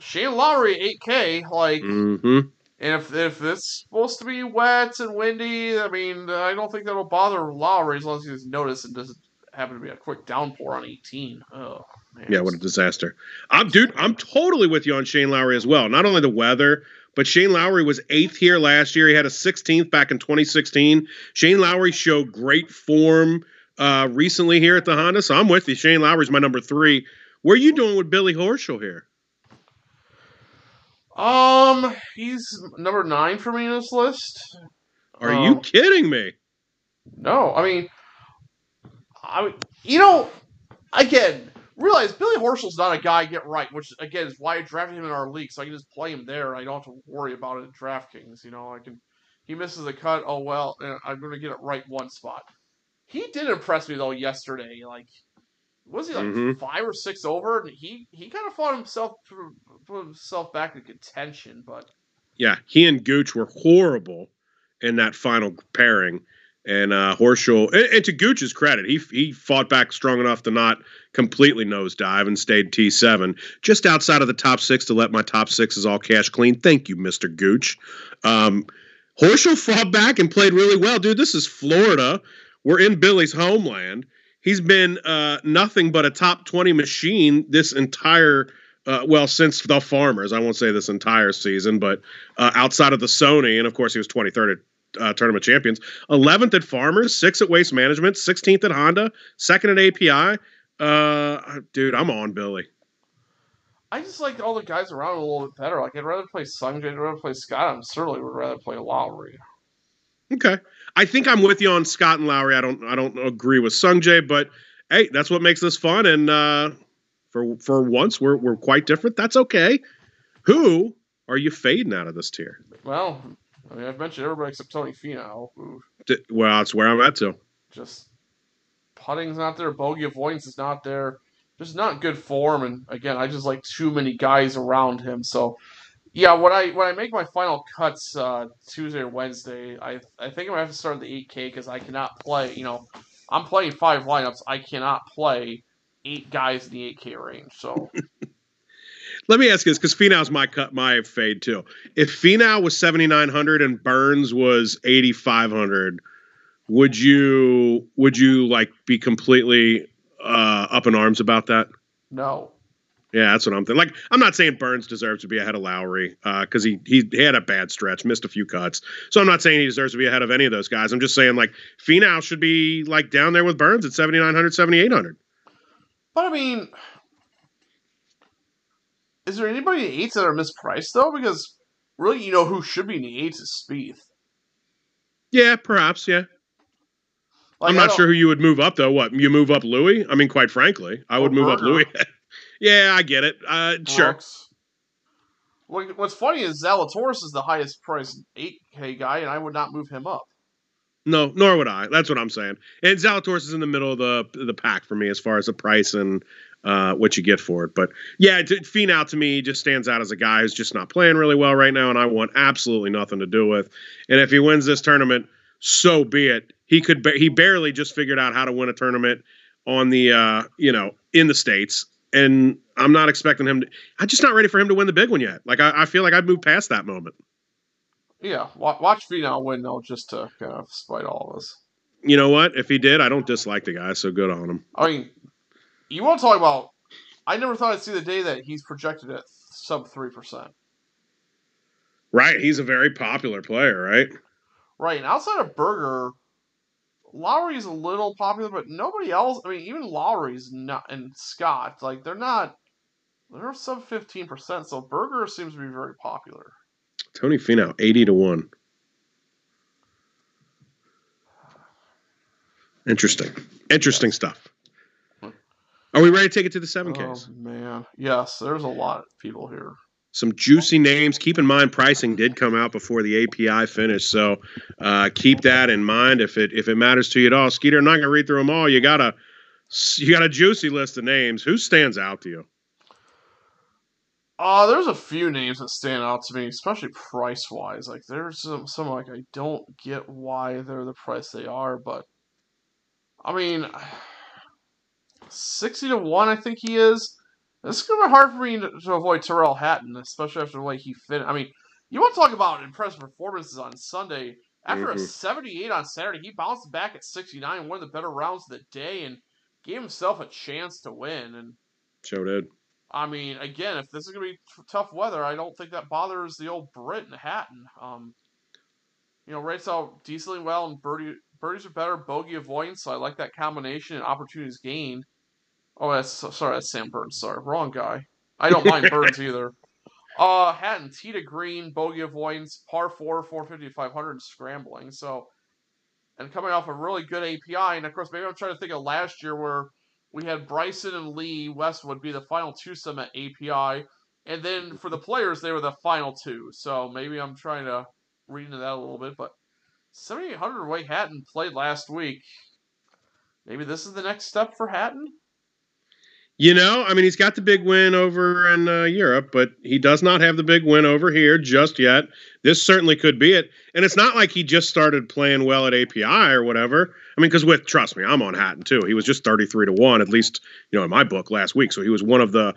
Shane Lowry, 8K. Like, mm-hmm. And if if it's supposed to be wet and windy, I mean, I don't think that'll bother Lowry as long as he doesn't notice and doesn't happen to be a quick downpour on 18. Oh, man. Yeah, what a disaster. I'm dude, I'm totally with you on Shane Lowry as well. Not only the weather, but Shane Lowry was eighth here last year. He had a 16th back in 2016. Shane Lowry showed great form uh, recently here at the Honda. So I'm with you. Shane Lowry's my number three. Where are you doing with Billy Horschel here? Um, he's number nine for me in this list. Are um, you kidding me? No, I mean, I you know, again, realize Billy Horschel's not a guy I get right, which again is why I drafted him in our league, so I can just play him there. I don't have to worry about it in DraftKings. You know, I can. He misses a cut. Oh well, I'm going to get it right one spot. He did impress me though yesterday. Like was he like mm-hmm. five or six over? And he he kind of fought himself put himself back in contention, but yeah, he and Gooch were horrible in that final pairing. And uh, Horschel, and, and, to Gooch's credit, he he fought back strong enough to not completely nosedive and stayed T seven, just outside of the top six to let my top sixes all cash clean. Thank you, Mister Gooch. Um, Horschel fought back and played really well, dude. This is Florida. We're in Billy's homeland he's been uh, nothing but a top 20 machine this entire uh, well since the farmers i won't say this entire season but uh, outside of the sony and of course he was 23rd at uh, tournament champions 11th at farmers 6th at waste management 16th at honda 2nd at api uh, dude i'm on billy I just like all the guys around a little bit better. Like I'd rather play Sungjae, I'd rather play Scott. I'm certainly would rather play Lowry. Okay. I think I'm with you on Scott and Lowry. I don't I don't agree with Sungjae, but hey, that's what makes this fun. And uh, for for once, we're we're quite different. That's okay. Who are you fading out of this tier? Well, I mean, I've mentioned everybody except Tony Finau. well, that's where I'm at too. Just putting's not there. Bogey avoidance is not there. Just not good form. And again, I just like too many guys around him. So yeah, when I when I make my final cuts uh, Tuesday or Wednesday, I I think I'm gonna have to start the 8K because I cannot play. You know, I'm playing five lineups. I cannot play eight guys in the 8K range. So Let me ask you this because Finau's my cut, my fade too. If Finau was seventy nine hundred and Burns was eighty five hundred, would you would you like be completely uh, up in arms about that? No. Yeah, that's what I'm thinking. Like, I'm not saying Burns deserves to be ahead of Lowry because uh, he, he had a bad stretch, missed a few cuts. So I'm not saying he deserves to be ahead of any of those guys. I'm just saying like Finau should be like down there with Burns at 7,900, 7,800. But I mean, is there anybody in the eights that are mispriced though? Because really, you know who should be in the eights is Spieth. Yeah, perhaps. Yeah. Like, I'm not sure who you would move up though. What you move up Louis? I mean, quite frankly, I would move Berger. up Louis. Yeah, I get it. Uh, sure. what's funny is Zalatoris is the highest priced 8K guy, and I would not move him up. No, nor would I. That's what I'm saying. And Zalatoris is in the middle of the the pack for me as far as the price and uh, what you get for it. But yeah, Finau to me just stands out as a guy who's just not playing really well right now, and I want absolutely nothing to do with. And if he wins this tournament, so be it. He could ba- he barely just figured out how to win a tournament on the uh, you know in the states and I'm not expecting him to. I'm just not ready for him to win the big one yet. Like I, I feel like I'd move past that moment. Yeah, watch Finau win though, just to kind of spite all of us. You know what? If he did, I don't dislike the guy, so good on him. I mean, you want to talk about? I never thought I'd see the day that he's projected at sub three percent. Right, he's a very popular player, right? Right, and outside of Berger, Lowry's a little popular, but nobody else. I mean, even Lowry's not, and Scott, like they're not. They're sub fifteen percent. So Berger seems to be very popular. Tony Finau, eighty to one. Interesting. Interesting stuff. Are we ready to take it to the seven Ks? Oh man, yes. There's a lot of people here some juicy names. Keep in mind, pricing did come out before the API finished, so uh, keep that in mind if it if it matters to you at all. Skeeter, I'm not gonna read through them all. You got a you got a juicy list of names. Who stands out to you? Uh, there's a few names that stand out to me, especially price wise. Like there's some, some like I don't get why they're the price they are, but I mean, sixty to one, I think he is. This is to be hard for me to, to, avoid Tyrrell Hatton, especially after the way he fit. I mean, you want to talk about impressive performances on Sunday. After mm-hmm. a 78 on Saturday, he bounced back at 69, one of the better rounds of the day, and gave himself a chance to win. And Joe did. I mean, again, if this is going to be t- tough weather, I don't think that bothers the old Brit and Hatton. Um, you know, rates out decently well, and birdie, birdies are better, bogey avoidance. So I like that combination and opportunities gained. Oh, that's sorry, that's Sam Burns. Sorry, wrong guy. I don't mind Burns either. Uh, Hatton, tee to green, bogey avoidance, par four, 450, 500, scrambling. So, and coming off a really good API, and of course, maybe I'm trying to think of last year where we had Bryson and Lee Westwood be the final two some at API, and then for the players, they were the final two. So maybe I'm trying to read into that a little bit, but 7800 way Hatton played last week. Maybe this is the next step for Hatton. You know, I mean, he's got the big win over in uh, Europe, but he does not have the big win over here just yet. This certainly could be it. And it's not like he just started playing well at API or whatever. I mean, because with, trust me, I'm on Hatton too. He was just 33 to 1, at least, you know, in my book last week. So he was one of the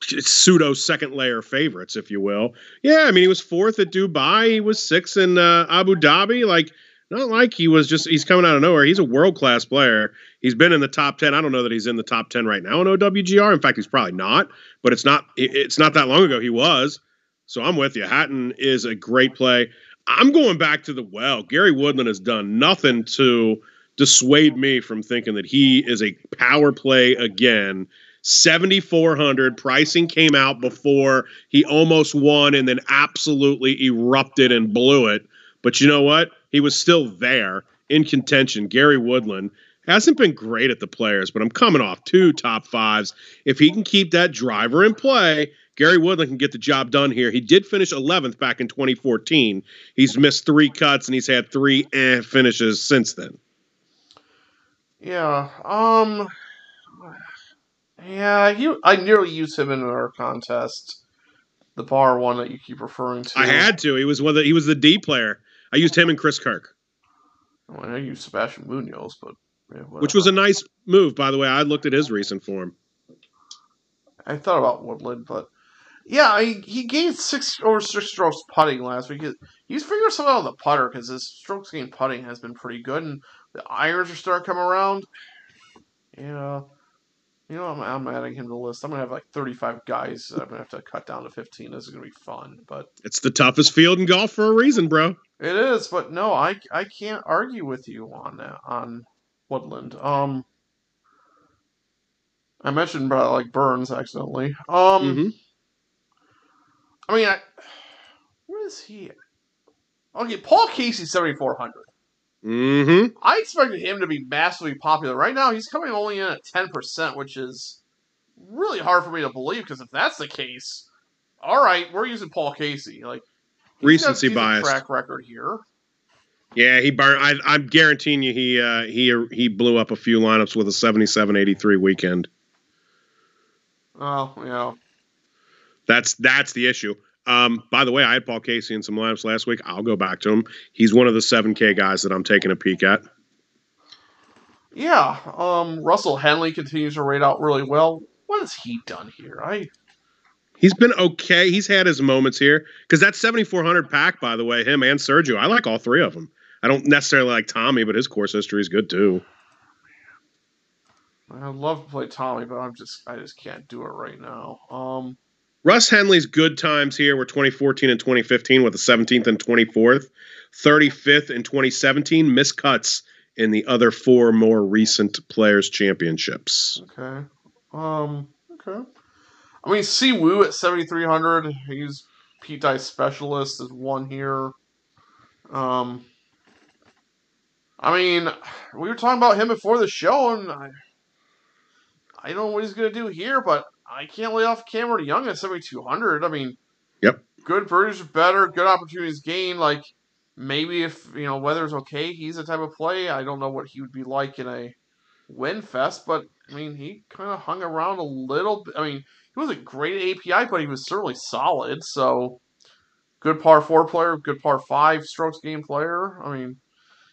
pseudo second layer favorites, if you will. Yeah, I mean, he was fourth at Dubai. He was sixth in uh, Abu Dhabi. Like, not like he was just he's coming out of nowhere. He's a world class player. He's been in the top ten. I don't know that he's in the top ten right now in OWGR. In fact, he's probably not. But it's not it's not that long ago he was. So I'm with you. Hatton is a great play. I'm going back to the well. Gary Woodland has done nothing to dissuade me from thinking that he is a power play again. 7400 pricing came out before he almost won and then absolutely erupted and blew it. But you know what? He was still there in contention. Gary Woodland hasn't been great at the players, but I'm coming off two top fives. If he can keep that driver in play, Gary Woodland can get the job done here. He did finish 11th back in 2014. He's missed three cuts and he's had three eh finishes since then. Yeah. Um. Yeah, you. I nearly used him in our contest, the bar one that you keep referring to. I had to. He was one. The, he was the D player. I used him and Chris Kirk. Well, I used Sebastian Munoz, but yeah, which was a nice move, by the way. I looked at his recent form. I thought about Woodland, but Yeah, I, he gained six over six strokes putting last week. He's figured something out on the putter because his strokes gained putting has been pretty good, and the irons are starting to come around. Yeah, you know, I'm, I'm adding him to the list. I'm gonna have like 35 guys. I'm gonna have to cut down to 15. This is gonna be fun, but it's the toughest field in golf for a reason, bro. It is, but no, I I can't argue with you on that on Woodland. Um, I mentioned about like Burns accidentally. Um. Mm-hmm I mean, I, where is he? Okay, Paul Casey, 7,400. Mm-hmm. I expected him to be massively popular. Right now, he's coming only in at 10%, which is really hard for me to believe because if that's the case, all right, we're using Paul Casey. Like, recency bias. track record here. Yeah, he burned. I, am guaranteeing you, he uh, he he blew up a few lineups with a 77-83 weekend. Oh, yeah. That's that's the issue. Um, by the way, I had Paul Casey in some lineups last week. I'll go back to him. He's one of the 7K guys that I'm taking a peek at. Yeah. Um, Russell Henley continues to rate out really well. What has he done here? I He's been okay. He's had his moments here because that 7400 pack, by the way, him and Sergio, I like all three of them. I don't necessarily like Tommy, but his course history is good too. I'd love to play Tommy, but I'm just I just can't do it right now. Um, Russ Henley's good times here were 2014 and 2015 with the 17th and 24th, 35th in 2017, miscuts in the other four more recent Players Championships. Okay. Um. Okay. I mean, Si Woo at 7,300. He's Pete Dye specialist is one here. Um. I mean, we were talking about him before the show, and I, I don't know what he's going to do here, but I can't lay off Cameron Young at 7,200. I mean, yep. Good birdies are better. Good opportunities gained. Like, maybe if, you know, weather's okay, he's the type of play. I don't know what he would be like in a win fest, but, I mean, he kind of hung around a little bit. I mean, he was a great API, but he was certainly solid. So, good par four player, good par five strokes game player. I mean,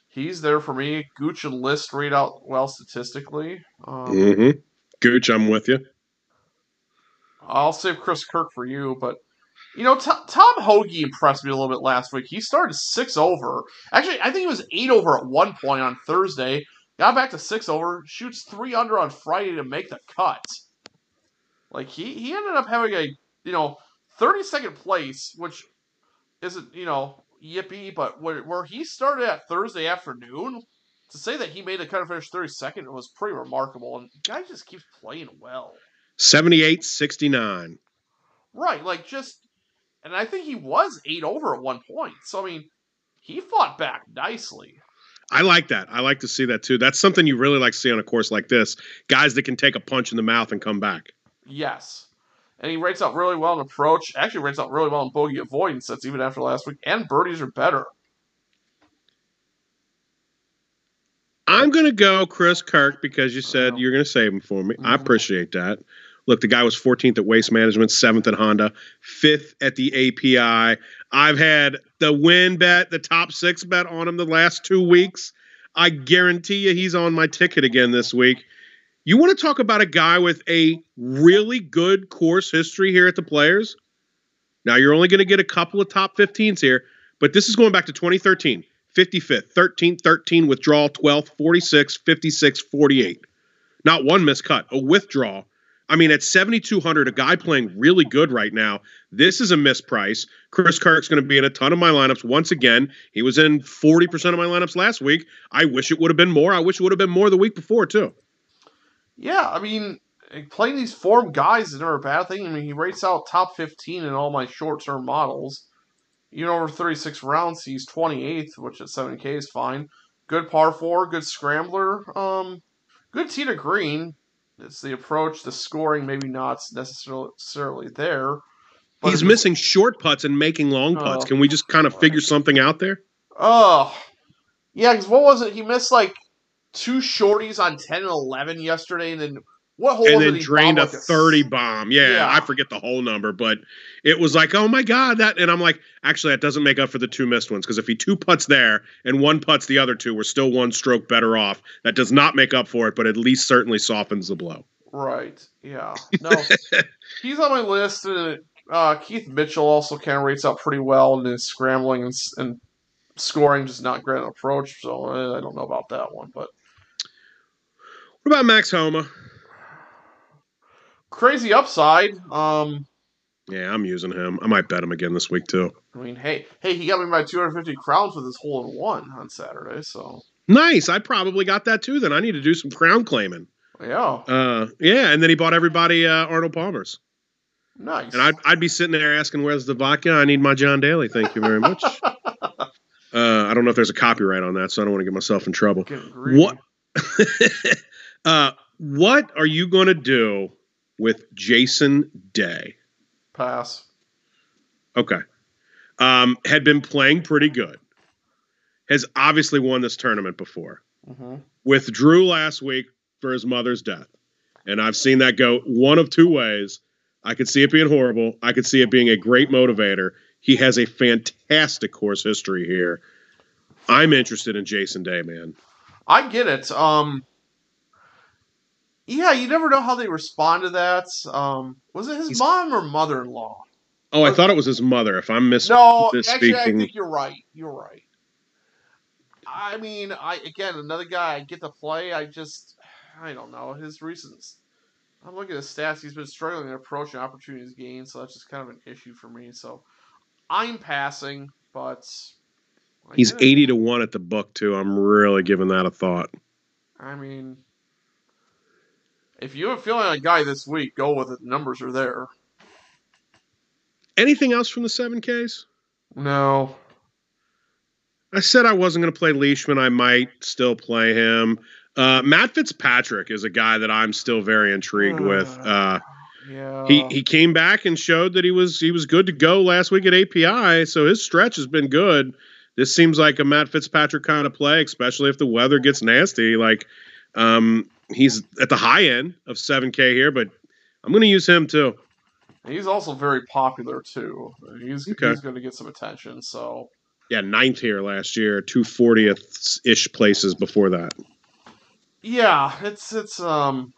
he's there for me. Gooch and List rate out well statistically. Um, mm-hmm. Gooch, I'm with you. I'll save Chris Kirk for you, but you know, T- Tom Hoge impressed me a little bit last week. He started six over. Actually, I think he was eight over at one point on Thursday. Got back to six over. Shoots three under on Friday to make the cut. Like he he ended up having a you know thirty second place, which isn't you know yippee, but where, where he started at Thursday afternoon. To say that he made the cut and finish 32nd was pretty remarkable, and guy just keeps playing well. 78 69. Right, like just, and I think he was eight over at one point. So, I mean, he fought back nicely. I like that. I like to see that too. That's something you really like to see on a course like this. Guys that can take a punch in the mouth and come back. Yes. And he rates out really well in approach. Actually, rates out really well in bogey avoidance. That's even after last week. And birdies are better. I'm going to go Chris Kirk because you said you're going to save him for me. Mm-hmm. I appreciate that. Look, the guy was 14th at Waste Management, 7th at Honda, 5th at the API. I've had the win bet, the top six bet on him the last two weeks. I guarantee you he's on my ticket again this week. You want to talk about a guy with a really good course history here at the Players? Now, you're only going to get a couple of top 15s here, but this is going back to 2013 55th, 13, 13 withdrawal, 12th, 46, 56, 48. Not one miscut, a withdrawal I mean, at 7,200, a guy playing really good right now, this is a misprice. Chris Kirk's going to be in a ton of my lineups once again. He was in 40% of my lineups last week. I wish it would have been more. I wish it would have been more the week before, too. Yeah, I mean, playing these form guys is never a bad thing. I mean, he rates out top 15 in all my short term models. You know, over 36 rounds, he's 28th, which at 7K is fine. Good par four, good scrambler. Um, good tee to green. It's the approach, the scoring, maybe not necessarily there. He's missing short putts and making long putts. Uh, Can we just kind of figure something out there? Oh, yeah. Because what was it? He missed like two shorties on ten and eleven yesterday, and then what hole? And then drained a like thirty bomb. Yeah, yeah, I forget the whole number, but it was like, oh my god, that. And I'm like, actually, that doesn't make up for the two missed ones because if he two putts there and one putts the other two, we're still one stroke better off. That does not make up for it, but at least certainly softens the blow. Right. Yeah. No, he's on my list. And Uh, Keith Mitchell also kind of rates out pretty well in his scrambling and, and scoring, just not great approach. So uh, I don't know about that one, but what about Max Homa? Crazy upside. Um, yeah, I'm using him. I might bet him again this week too. I mean, hey, hey, he got me my 250 crowns with his hole in one on Saturday. So nice. I probably got that too. Then I need to do some crown claiming. Yeah. Uh, yeah, and then he bought everybody uh, Arnold Palmer's. Nice. And I'd, I'd be sitting there asking, "Where's the vodka? I need my John Daly. Thank you very much." uh, I don't know if there's a copyright on that, so I don't want to get myself in trouble. What? uh, what are you going to do with Jason Day? Pass. Okay. Um, had been playing pretty good. Has obviously won this tournament before. Mm-hmm. Withdrew last week for his mother's death. And I've seen that go one of two ways. I could see it being horrible. I could see it being a great motivator. He has a fantastic course history here. I'm interested in Jason Day, man. I get it. Um, yeah, you never know how they respond to that. Um, was it his He's, mom or mother-in-law? Oh, I thought it was his mother. If I'm miss no, actually, I think you're right. You're right. I mean, I again another guy I get to play. I just I don't know his recent. I'm looking at his stats. He's been struggling in approach and opportunities gained, so that's just kind of an issue for me. So I'm passing, but I he's eighty to one at the book too. I'm really giving that a thought. I mean, if you have a feeling a guy this week, go with it. The numbers are there. Anything else from the seven Ks? No. I said I wasn't going to play Leishman. I might still play him. Uh, Matt Fitzpatrick is a guy that I'm still very intrigued uh, with. Uh, yeah. He he came back and showed that he was he was good to go last week at API. So his stretch has been good. This seems like a Matt Fitzpatrick kind of play, especially if the weather gets nasty. Like, um, he's at the high end of 7K here, but I'm going to use him too. He's also very popular too. He's okay. he's going to get some attention. So yeah, ninth here last year, two fortieth ish places before that. Yeah, it's it's um.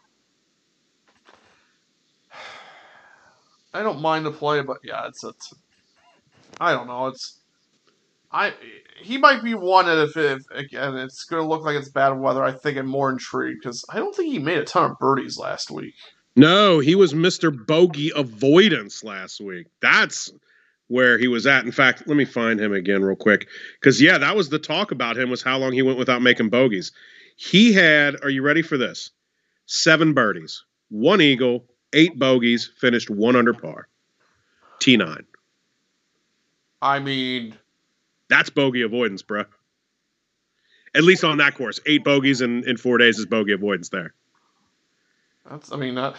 I don't mind the play, but yeah, it's it's. I don't know. It's I he might be one that if, if again it's going to look like it's bad weather. I think I'm more intrigued because I don't think he made a ton of birdies last week. No, he was Mr. Bogey Avoidance last week. That's where he was at. In fact, let me find him again real quick because yeah, that was the talk about him was how long he went without making bogeys. He had. Are you ready for this? Seven birdies, one eagle, eight bogeys, finished one under par. T nine. I mean, that's bogey avoidance, bro. At least on that course, eight bogeys in, in four days is bogey avoidance there. That's, I mean, that,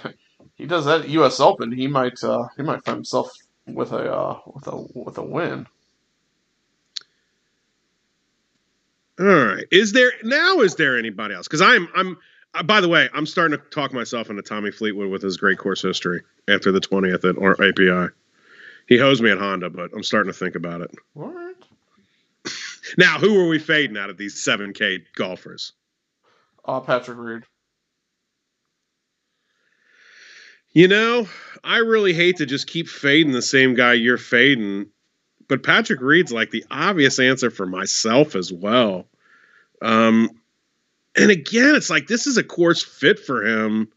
he does that at U.S. Open. He might, uh, he might find himself with a, uh, with a, with a win. All right. Is there now? Is there anybody else? Because I'm, I'm. Uh, by the way, I'm starting to talk myself into Tommy Fleetwood with his great course history after the 20th at or API. He hosed me at Honda, but I'm starting to think about it. What? Now, who are we fading out of these 7K golfers? Uh, Patrick Reed. You know, I really hate to just keep fading the same guy you're fading, but Patrick Reed's like the obvious answer for myself as well. Um, and again, it's like this is a course fit for him,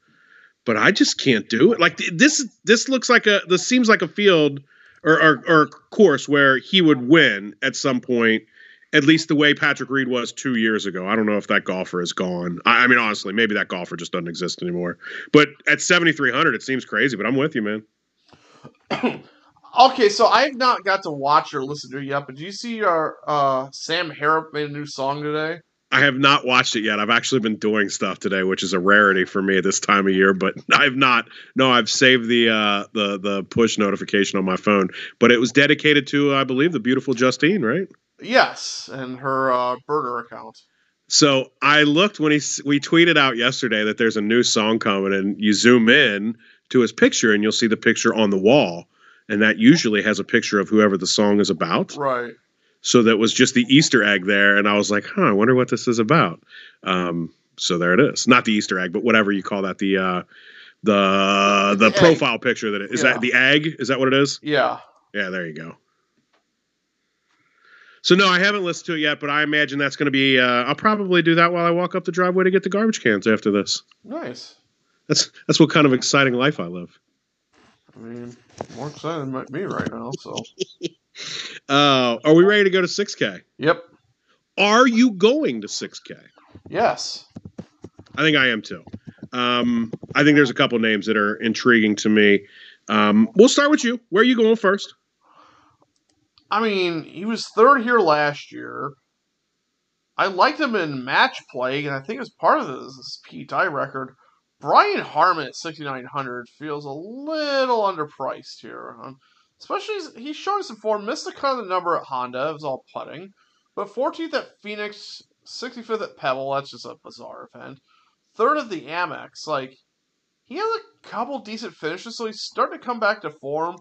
but I just can't do it. Like this, this looks like a this seems like a field or or, or course where he would win at some point at least the way Patrick Reed was two years ago. I don't know if that golfer is gone. I, I mean, honestly, maybe that golfer just doesn't exist anymore. But at 7,300, it seems crazy, but I'm with you, man. okay, so I've not got to watch or listen to it yet, but do you see our uh, Sam Harrop made a new song today? I have not watched it yet. I've actually been doing stuff today, which is a rarity for me at this time of year. But I've not. No, I've saved the uh, the the push notification on my phone. But it was dedicated to, I believe, the beautiful Justine, right? Yes, and her uh, burner account. So I looked when he we tweeted out yesterday that there's a new song coming, and you zoom in to his picture, and you'll see the picture on the wall, and that usually has a picture of whoever the song is about. Right. So that was just the Easter egg there, and I was like, huh, I wonder what this is about. Um, so there it is. Not the Easter egg, but whatever you call that. The uh, the the, The egg. profile picture that it is Yeah. that the egg is that what it is? Yeah. Yeah, there you go. So no, I haven't listened to it yet, but I imagine that's going to be. Uh, I'll probably do that while I walk up the driveway to get the garbage cans after this. Nice. That's that's what kind of exciting life I live. I mean, more exciting than me right now. So. Uh, are we ready to go to 6K? Yep. Are you going to 6K? Yes. I think I am too. Um, I think there's a couple names that are intriguing to me. Um, we'll start with you. Where are you going first? I mean, he was third here last year. I liked him in match play, and I think as part of this, this Pete Dye record, Brian Harman at 6,900 feels a little underpriced here. Um, especially he's showing some form. Missed the cut of the number at Honda. It was all putting. But 14th at Phoenix, 65th at Pebble. That's just a bizarre event. Third at the Amex. Like, he has a couple decent finishes, so he's starting to come back to form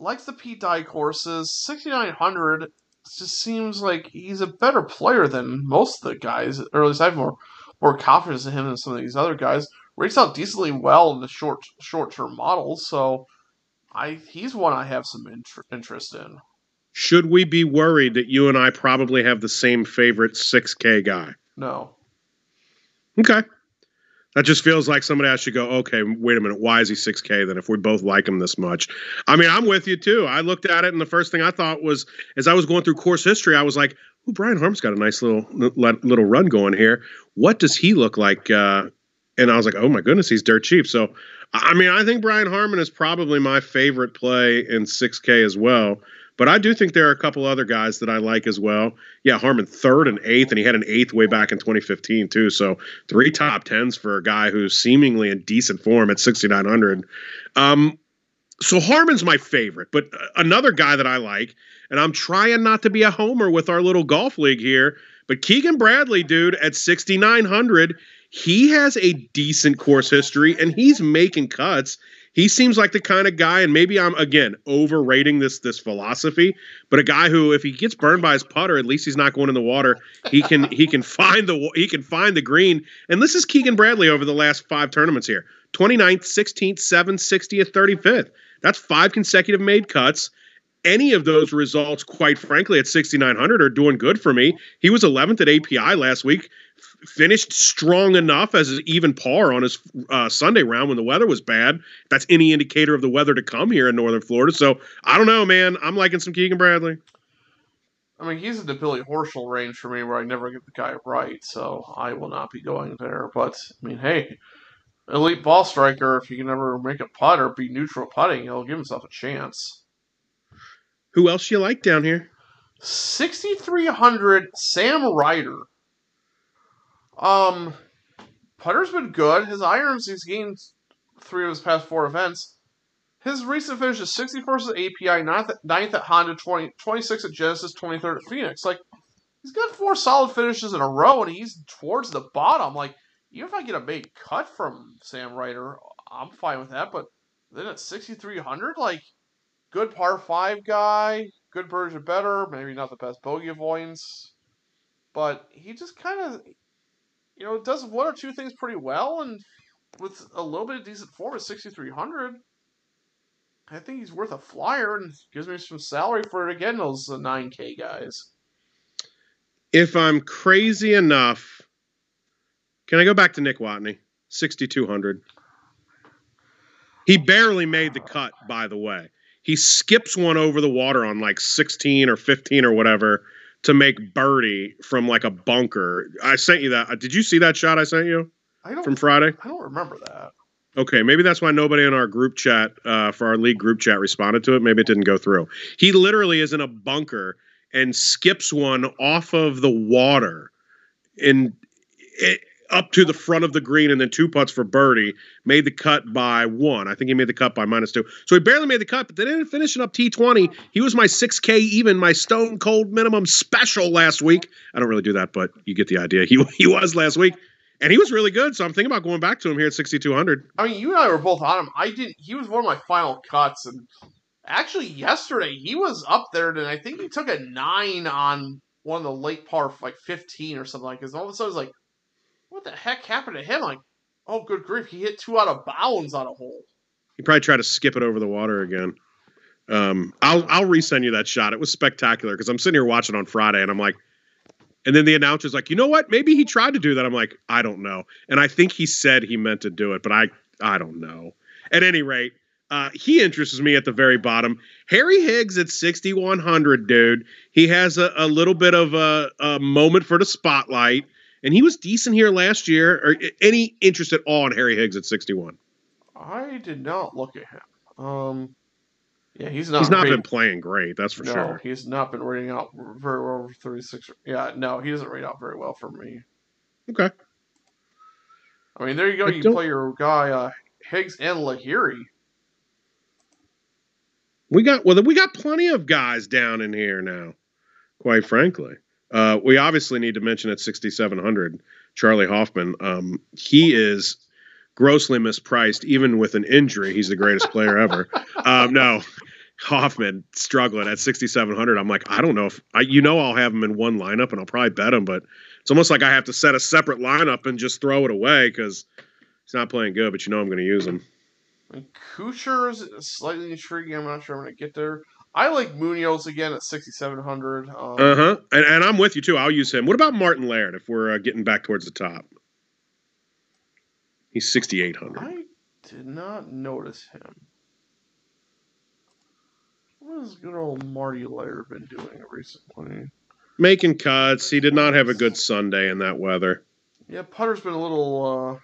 likes the Pete Dye courses. 6,900 just seems like he's a better player than most of the guys, or at least I have more, more confidence in him than some of these other guys. Rates out decently well in the short short term models, so I he's one I have some inter- interest in. Should we be worried that you and I probably have the same favorite 6K guy? No. Okay. That just feels like somebody else should go, okay, wait a minute, why is he 6K then if we both like him this much? I mean, I'm with you too. I looked at it, and the first thing I thought was, as I was going through course history, I was like, oh, Brian Harman's got a nice little little run going here. What does he look like? Uh, and I was like, oh my goodness, he's dirt cheap. So, I mean, I think Brian Harman is probably my favorite play in 6K as well. But I do think there are a couple other guys that I like as well. Yeah, Harman third and eighth, and he had an eighth way back in 2015 too. So three top tens for a guy who's seemingly in decent form at 6,900. Um, so Harman's my favorite, but another guy that I like, and I'm trying not to be a homer with our little golf league here, but Keegan Bradley, dude, at 6,900, he has a decent course history and he's making cuts he seems like the kind of guy, and maybe I'm again overrating this this philosophy, but a guy who, if he gets burned by his putter, at least he's not going in the water. He can he can find the he can find the green. And this is Keegan Bradley over the last five tournaments here: 29th, 16th, 7th, 60th, 35th. That's five consecutive made cuts. Any of those results, quite frankly, at 6,900 are doing good for me. He was 11th at API last week finished strong enough as an even par on his uh, Sunday round when the weather was bad. That's any indicator of the weather to come here in Northern Florida. So I don't know, man. I'm liking some Keegan Bradley. I mean, he's in the Billy Horschel range for me, where I never get the guy right, so I will not be going there. But I mean, hey, elite ball striker. If he can ever make a putt or be neutral putting, he'll give himself a chance. Who else you like down here? 6,300 Sam Ryder. Um, putter's been good. His irons, he's gained three of his past four events. His recent finish is 61st at API, 9th at, 9th at Honda, 20, 26th at Genesis, 23rd at Phoenix. Like, he's got four solid finishes in a row, and he's towards the bottom. Like, even if I get a big cut from Sam Ryder, I'm fine with that. But then at 6,300, like, good par five guy, good version better, maybe not the best bogey avoidance, but he just kind of, you know, it does one or two things pretty well, and with a little bit of decent form at 6,300, I think he's worth a flyer and gives me some salary for it again those uh, 9K guys. If I'm crazy enough, can I go back to Nick Watney? 6,200. He barely made the cut, by the way. He skips one over the water on like 16 or 15 or whatever to make birdie from like a bunker. I sent you that. Did you see that shot I sent you I don't from Friday? I don't remember that. Okay, maybe that's why nobody in our group chat uh, for our league group chat responded to it. Maybe it didn't go through. He literally is in a bunker and skips one off of the water and it, up to the front of the green and then two putts for birdie. Made the cut by one. I think he made the cut by minus two. So he barely made the cut, but they didn't finish it up T20. He was my 6K even, my stone cold minimum special last week. I don't really do that, but you get the idea. He, he was last week. And he was really good, so I'm thinking about going back to him here at 6,200. I mean, you and I were both on him. I didn't. He was one of my final cuts, and actually yesterday he was up there, and I think he took a nine on one of the late par like 15 or something like. Because all of a sudden, I was like, "What the heck happened to him?" Like, Oh, good grief! He hit two out of bounds on a hole. He probably tried to skip it over the water again. Um, I'll I'll resend you that shot. It was spectacular because I'm sitting here watching on Friday and I'm like, and then the announcer's like, you know what? Maybe he tried to do that. I'm like, I don't know. And I think he said he meant to do it, but I I don't know. At any rate, uh, he interests me at the very bottom. Harry Higgs at 6,100, dude. He has a, a little bit of a, a moment for the spotlight, and he was decent here last year. Or any interest at all in Harry Higgs at 61? I did not look at him. Um, yeah, he's not. He's not been playing great. That's for no, sure. he's not been rating out very well for 36. Yeah, no, he doesn't rate out very well for me. Okay. I mean, there you go. I You don't- play your guy uh, Higgs and Lahiri. We got well, we got plenty of guys down in here now. Quite frankly, uh, we obviously need to mention at 6,700, Charley Hoffman. Um, he is grossly mispriced, even with an injury. He's the greatest player ever. Um, no, Hoffman struggling at 6,700. I'm like, I don't know if I, you know, I'll have him in one lineup and I'll probably bet him, but it's almost like I have to set a separate lineup and just throw it away because he's not playing good. But you know, I'm going to use him. And Kuchar is slightly intriguing. I'm not sure I'm going to get there. I like Munoz again at 6,700. Um, Uh huh. And, and I'm with you too. I'll use him. What about Martin Laird if we're uh, getting back towards the top? He's 6,800. I did not notice him. What has good old Marty Laird been doing recently? Making cuts. He did not have a good Sunday in that weather. Yeah, putter's been a little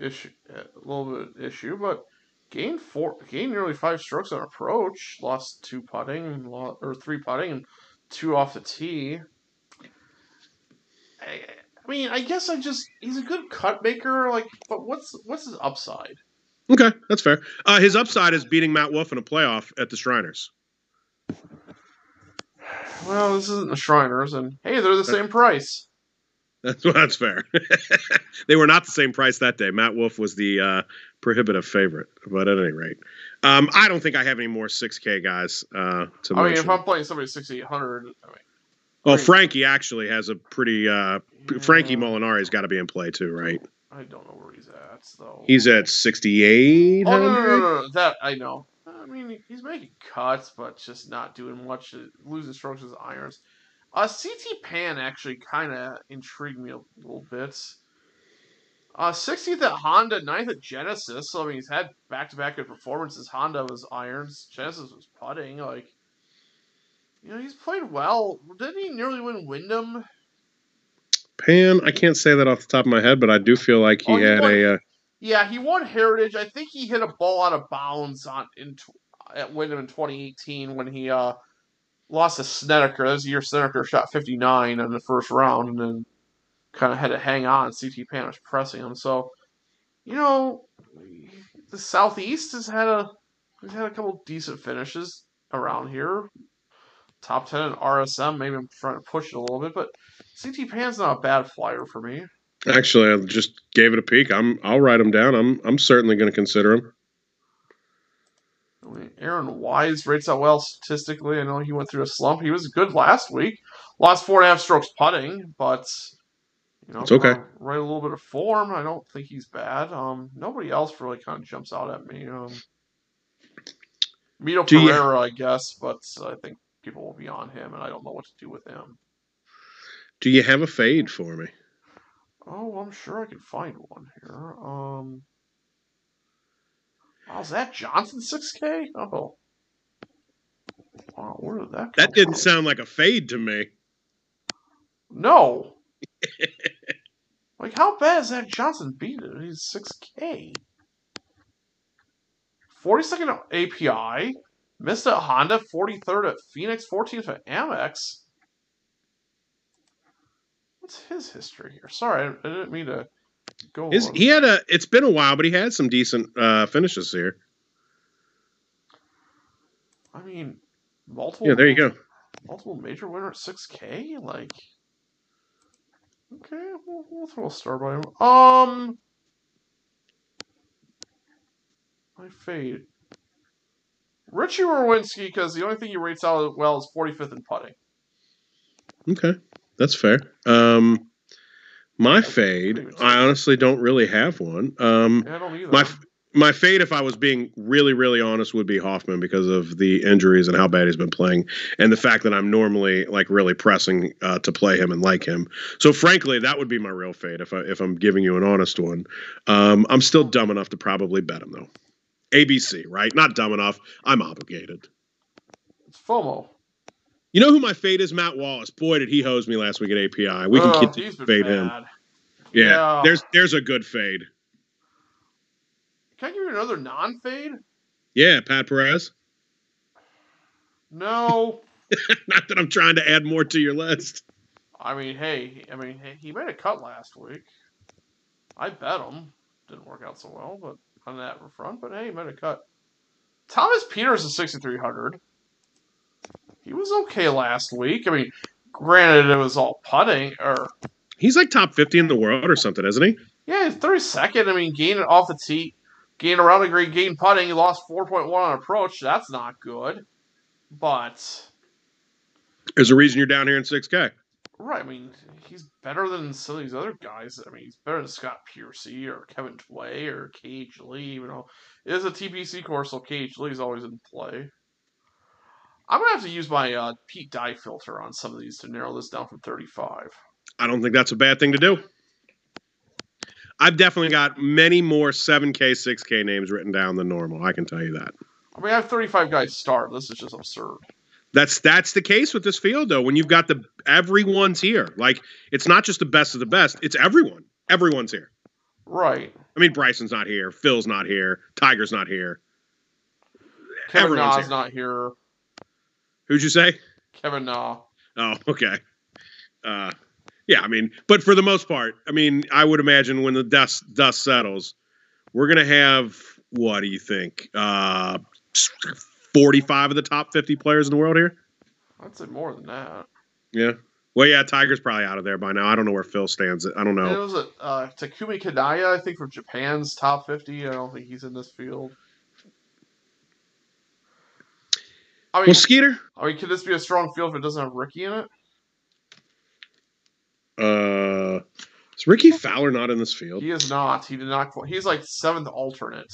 uh, issue, a little bit issue, but gained four, gained nearly five strokes on approach. Lost two putting, or three putting, and two off the tee. I, I mean, I guess I just he's a good cut maker. Like, but what's what's his upside? Okay, that's fair. Uh, his upside is beating Matt Wolff in a playoff at the Shriners. Well, this isn't the Shriners, and hey, they're the same price. That's that's fair. they were not the same price that day. Matt Wolff was the uh, prohibitive favorite, but at any rate, um, I don't think I have any more 6K guys uh, to I mean, if I'm playing somebody sixty eight hundred, I mean, well, Frankie actually has a pretty. Uh, Frankie Molinari's got to be in play too, right? I don't know where he's at though. He's at 6,800. Oh no, no, no, no, no, that I know. I mean, he's making cuts, but just not doing much. Losing strokes with irons. Uh, CT Pan actually kind of intrigued me a little bit. Uh, 60th at Honda, 9th at Genesis. So I mean, he's had back-to-back good performances. Honda was irons, Genesis was putting. Like, you know, he's played well. Didn't he nearly win Wyndham? Pan, I can't say that off the top of my head, but I do feel like he Oh, he had won- a. Uh, Yeah, he won Heritage. I think he hit a ball out of bounds on in at Wyndham in 2018 when he uh lost to Snedeker. That was the year Snedeker shot 59 in the first round, and then kind of had to hang on. CT Pan was pressing him. So, you know, the Southeast has had a has had a couple decent finishes around here. Top 10 in RSM. Maybe I'm trying to push it a little bit, but CT Pan's not a bad flyer for me. actually, I just gave it a peek. I'm. I'll write him down. I'm. I'm certainly going to consider him. Aaron Wise rates out well statistically. I know he went through a slump. He was good last week. Lost four and a half strokes putting, but you know, It's okay. right a little bit of form. I don't think he's bad. Um, nobody else really kind of jumps out at me. Um, Mito Do you- Pereira, I guess, but I think people will be on him, and I don't know what to do with him. Do you have a fade for me? Oh, I'm sure I can find one here. Um, oh, is Zach Johnson 6K? Oh, wow, where did that? That didn't from? sound like a fade to me. No. like, how bad is Zach Johnson beat it? He's 6K. 42nd at API. Missed at Honda. 43rd at Phoenix. 14th at Amex. What's his history here? Sorry, I didn't mean to go. His, on- he had a. It's been a while, but he had some decent uh, finishes here. I mean, multiple. Yeah, there you go. Multiple major winner at 6K? Like. Okay, we'll, we'll throw a star by him. Um. my fade. Richy Werenski, because the only thing he rates out well is 45th in putting. Okay, that's fair. Um, My fade, I honestly don't really have one. Um, Yeah, I don't either. my my fade, if I was being really, really honest, would be Hoffman because of the injuries and how bad he's been playing, and the fact that I'm normally like really pressing uh, to play him and like him. So, frankly, that would be my real fade if I if I'm giving you an honest one. Um, I'm still dumb enough to probably bet him though. ABC, right? Not dumb enough. I'm obligated. it's FOMO. You know who my fade is? Matt Wallace. Boy, did he hose me last week at API. We can oh, he's been fade him. Yeah, Yeah. there's there's a good fade. Can I give you another non-fade? Yeah, Pat Perez. No. Not that I'm trying to add more to your list. I mean, hey, I mean, hey, he made a cut last week. I bet him. Didn't work out so well, but on that front. But hey, he made a cut. Thomas Pieters is 6,300. He was okay last week. I mean, granted, it was all putting, or He's like top 50 in the world or something, isn't he? yeah, he's 32nd. I mean, gaining off the tee, gaining around the green, gained putting. He lost 4.1 on approach. That's not good. But There's a reason you're down here in 6K. Right, I mean, he's better than some of these other guys. I mean, he's better than Scott Piercy or Kevin Tway or K.H. Lee. You know, it is a TPC course, so K.H. Lee's always in play. I'm gonna have to use my uh, Pete Dye filter on some of these to narrow this down from 35. I don't think that's a bad thing to do. I've definitely got many more 7K, 6K names written down than normal. I can tell you that. I mean, I have 35 guys start. This is just absurd. That's that's the case with this field though. When you've got the everyone's here. Like it's not just the best of the best, it's everyone. Everyone's here. Right. I mean Bryson's not here, Phil's not here, Tiger's not here. Kevin Everyone's here. not here. Who'd you say? Kevin Na. Oh, okay. Uh, yeah, I mean, but for the most part, I mean, I would imagine when the dust dust settles, we're gonna have what do you think? Uh, forty-five of the top fifty players in the world here. I'd say more than that. Yeah. Well, yeah, Tiger's probably out of there by now. I don't know where Phil stands. I don't know. it was a uh, Takumi Kanaya, I think, from Japan's top 50. I don't think he's in this field. I mean, Well, Skeeter. I mean, could this be a strong field if it doesn't have Rickie in it? Uh, is Rickie Fowler not in this field? He is not. He did not. He's like seventh alternate.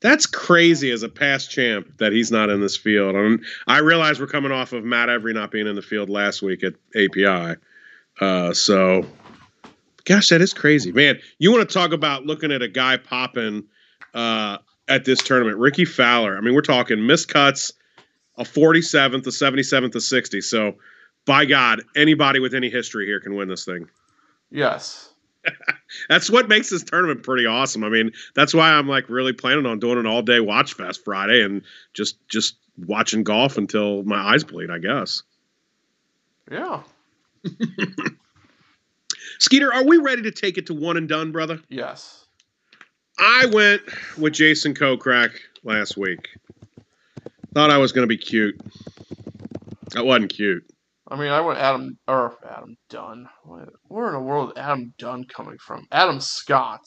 That's crazy as a past champ that he's not in this field. I, mean, I realize we're coming off of Matt Every not being in the field last week at API. Uh, so, gosh, that is crazy, man. You want to talk about looking at a guy popping uh, at this tournament? Rickie Fowler. I mean, we're talking missed cuts, a 47th, a 77th, a 60. So, by God, anybody with any history here can win this thing. Yes. That's what makes this tournament pretty awesome. I mean, that's why I'm like really planning on doing an all day watch fest Friday and just just watching golf until my eyes bleed, I guess. Yeah. Skeeter, are we ready to take it to one and done, brother? Yes. I went with Jason Kokrak last week. Thought I was going to be cute. That wasn't cute. I mean, I went Adam or Adam Dunn. Where in the world is Adam Dunn coming from? Adam Scott.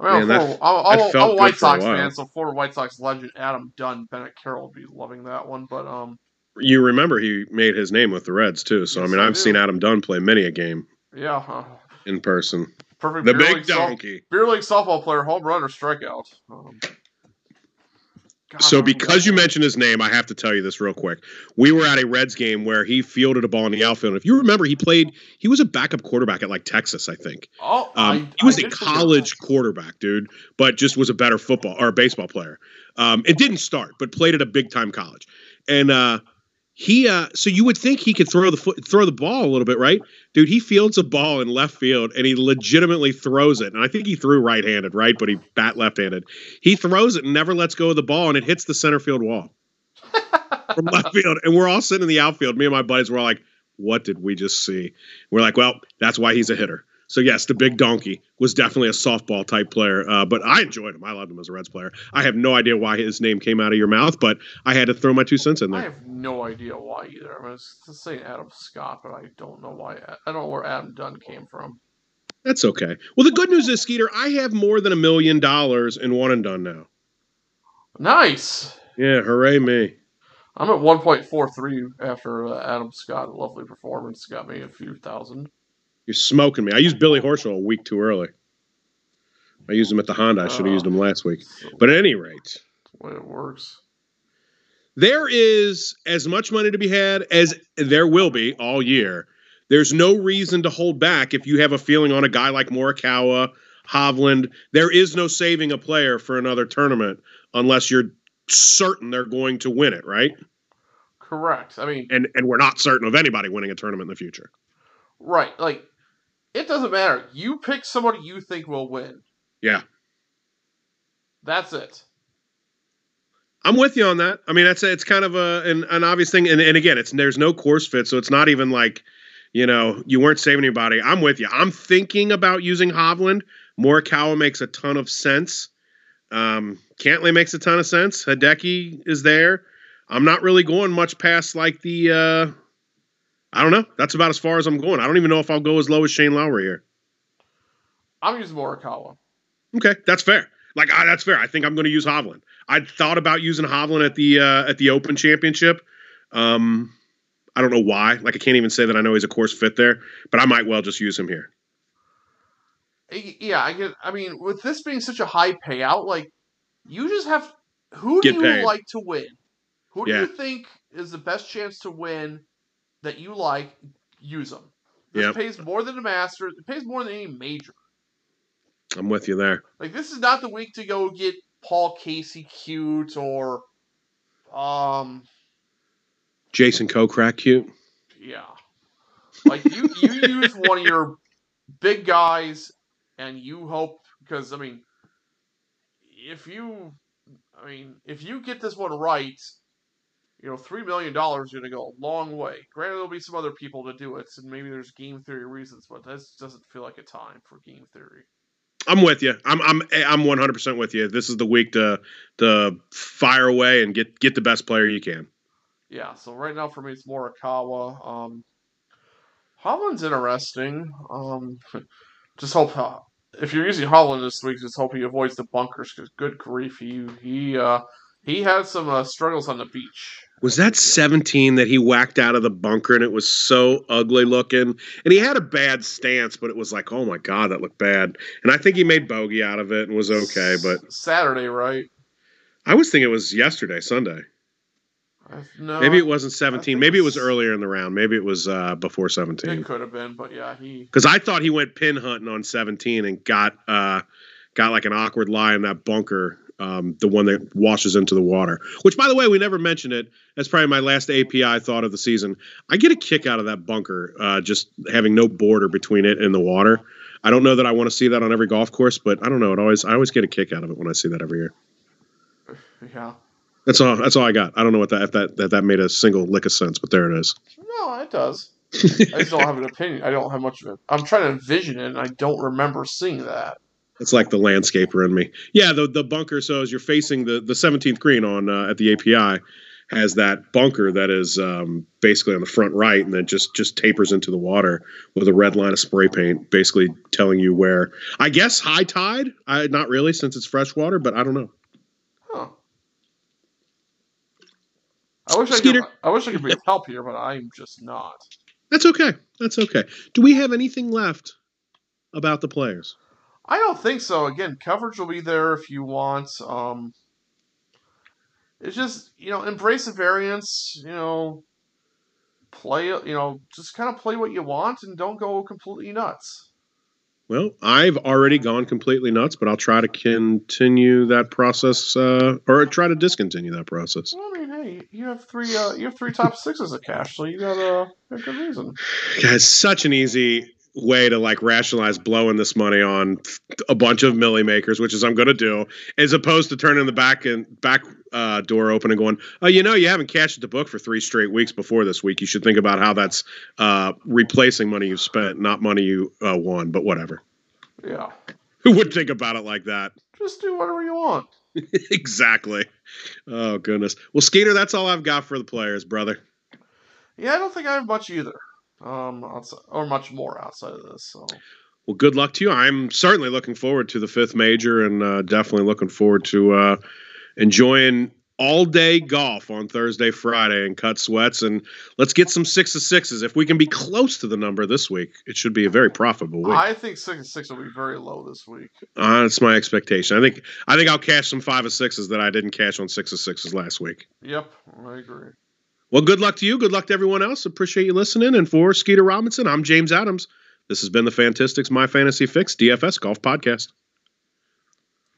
I mean, I'm, Man, a I'm, a- White good for a Sox fan, so former White Sox legend Adam Dunn, Bennett Carroll would be loving that one. But um, You remember he made his name with the Reds too. So Yes, I mean, I I've do. seen Adam Dunn play many a game yeah, uh, in person. Perfect. The beer big league soft- donkey. beer league softball player, home run or strikeout. Um, God, So because you mentioned his name, I have to tell you this real quick. We were at a Reds game where he fielded a ball in the outfield. If you remember, he played. He was a backup quarterback at like Texas, I think. oh, Um, I- he was I a college quarterback, dude, but just was a better football or a baseball player. Um, it didn't start, but played at a big time college. And uh, he, uh, so you would think he could throw the foot, throw the ball a little bit, right, dude? He fields a ball in left field and he legitimately throws it. And I think he threw right handed, right, but he bat left handed. He throws it and never lets go of the ball, and it hits the center field wall from left field. And we're all sitting in the outfield. Me and my buddies were all like, what did we just see? We're like, well, that's why he's a hitter. So yes, the big donkey was definitely a softball type player, uh, but I enjoyed him. I loved him as a Reds player. I have no idea why his name came out of your mouth, but I had to throw my two cents in there. I have no idea why either. I mean, it's just saying Adam Scott, but I don't know why. I don't know where Adam Dunn came from. That's okay. Well, the good news is, Skeeter, I have more than a million dollars in one and done now. Nice. Yeah, hooray me! I'm at 1.43 after uh, Adam Scott. Lovely performance got me a few thousand. You're smoking me. I used Billy Horschel a week too early. I used him at the Honda. I should have used him last week. But at any rate, it works. There is as much money to be had as there will be all year. There's no reason to hold back if you have a feeling on a guy like Morikawa, Hovland. There is no saving a player for another tournament unless you're certain they're going to win it, right? Correct. I mean, and and we're not certain of anybody winning a tournament in the future. Right. Like it doesn't matter. You pick somebody you think will win. Yeah. That's it. I'm with you on that. I mean, that's a, it's kind of a an, an obvious thing, and, and again, it's there's no course fit, so it's not even like you know you weren't saving anybody. I'm with you. I'm thinking about using Hovland. Morikawa makes a ton of sense. Um, Cantlay makes a ton of sense. Hideki is there. I'm not really going much past like the. Uh, I don't know. That's about as far as I'm going. I don't even know if I'll go as low as Shane Lowry here. I'm using Morikawa. Okay, that's fair. Like I, that's fair. I think I'm going to use Hovland. I thought about using Hovland at the uh, at the Open Championship. Um, I don't know why. Like I can't even say that I know he's a course fit there, but I might well just use him here. Yeah, I get. I mean, with this being such a high payout, like you just have who Get do you paid. like to win? Who do Yeah. you think is the best chance to win that you like? Use them. This Yep. pays more than a master. It pays more than any major. I'm with you there. Like this is not the week to go get Paul Casey cute or, um, Jason Kokrak, cute. yeah. Like you, you use one of your big guys, and you hope because I mean, if you, I mean, if you get this one right, you know, three million dollars is going to go a long way. Granted, there'll be some other people to do it, and maybe there's game theory reasons, but this doesn't feel like a time for game theory. I'm with you. I'm I'm I'm 100 percent with you. This is the week to to fire away and get get the best player you can. Yeah, so right now for me it's Morikawa. Um, Hovland's interesting. Um, just hope uh, if you're using Holland this week, just hope he avoids the bunkers because good grief, he he uh, he had some uh, struggles on the beach. Was that 17 that he whacked out of the bunker and it was so ugly looking? And he had a bad stance, but it was like, oh my god, that looked bad. And I think he made bogey out of it and was okay. But Saturday, right? I was thinking it was yesterday, Sunday. No, Maybe it wasn't 17. Maybe it was earlier in the round. Maybe it was uh, before 17. It could have been, but yeah, he Because I thought he went pin hunting on 17 and got uh, got like an awkward lie in that bunker, um, the one that washes into the water. Which, by the way, we never mentioned it. That's probably my last API thought of the season. I get a kick out of that bunker, uh, just having no border between it and the water. I don't know that I want to see that on every golf course, but I don't know. It always I always get a kick out of it when I see that every year. yeah. That's all. That's all I got. I don't know what that if that that, that made a single lick of sense, but there it is. No, it does. I just don't have an opinion. I don't have much of it. I'm trying to envision it, and I don't remember seeing that. It's like the landscaper in me. Yeah, the the bunker. So as you're facing the the 17th green on uh, at the API, has that bunker that is um, basically on the front right, and then just just tapers into the water with a red line of spray paint, basically telling you where. I guess high tide. I not really since it's freshwater, but I don't know. Huh. I wish I could. I wish I could be of help here, but I'm just not. That's okay. That's okay. Do we have anything left about the players? I don't think so. Again, coverage will be there if you want. Um, it's just you know embrace the variance. You know, play. You know, just kind of play what you want and don't go completely nuts. Well, I've already gone completely nuts, but I'll try to continue that process, uh, or try to discontinue that process. Well, I mean, hey, you have three. Uh, you have three top sixes of cash, so you got a, a good reason. God, it's such an easy way to like rationalize blowing this money on a bunch of milli makers, which is I'm going to do, as opposed to turning the back and back uh, door open and going, oh, you know, you haven't cashed the book for three straight weeks before this week. You should think about how that's uh, replacing money you spent, not money you uh, won. But whatever. Yeah, Who would think about it like that? just do whatever you want. exactly. Oh goodness. Well, Skeeter, that's all I've got for the players, brother. Yeah, I don't think I have much either. Um, outside, or much more outside of this. So Well, good luck to you. I'm certainly looking forward to the fifth major, and uh, definitely looking forward to uh, enjoying all day golf on Thursday, Friday, and cut sweats. And let's get some six of sixes. If we can be close to the number this week, it should be a very profitable week. I think six and six will be very low this week. Uh, that's my expectation. I think I think I'll cash some five of sixes that I didn't cash on six of sixes last week. Yep, I agree. Well, good luck to you. Good luck to everyone else. Appreciate you listening. And for Skeeter Robinson, I'm James Adams. This has been the Fantastics My Fantasy Fix DFS Golf Podcast.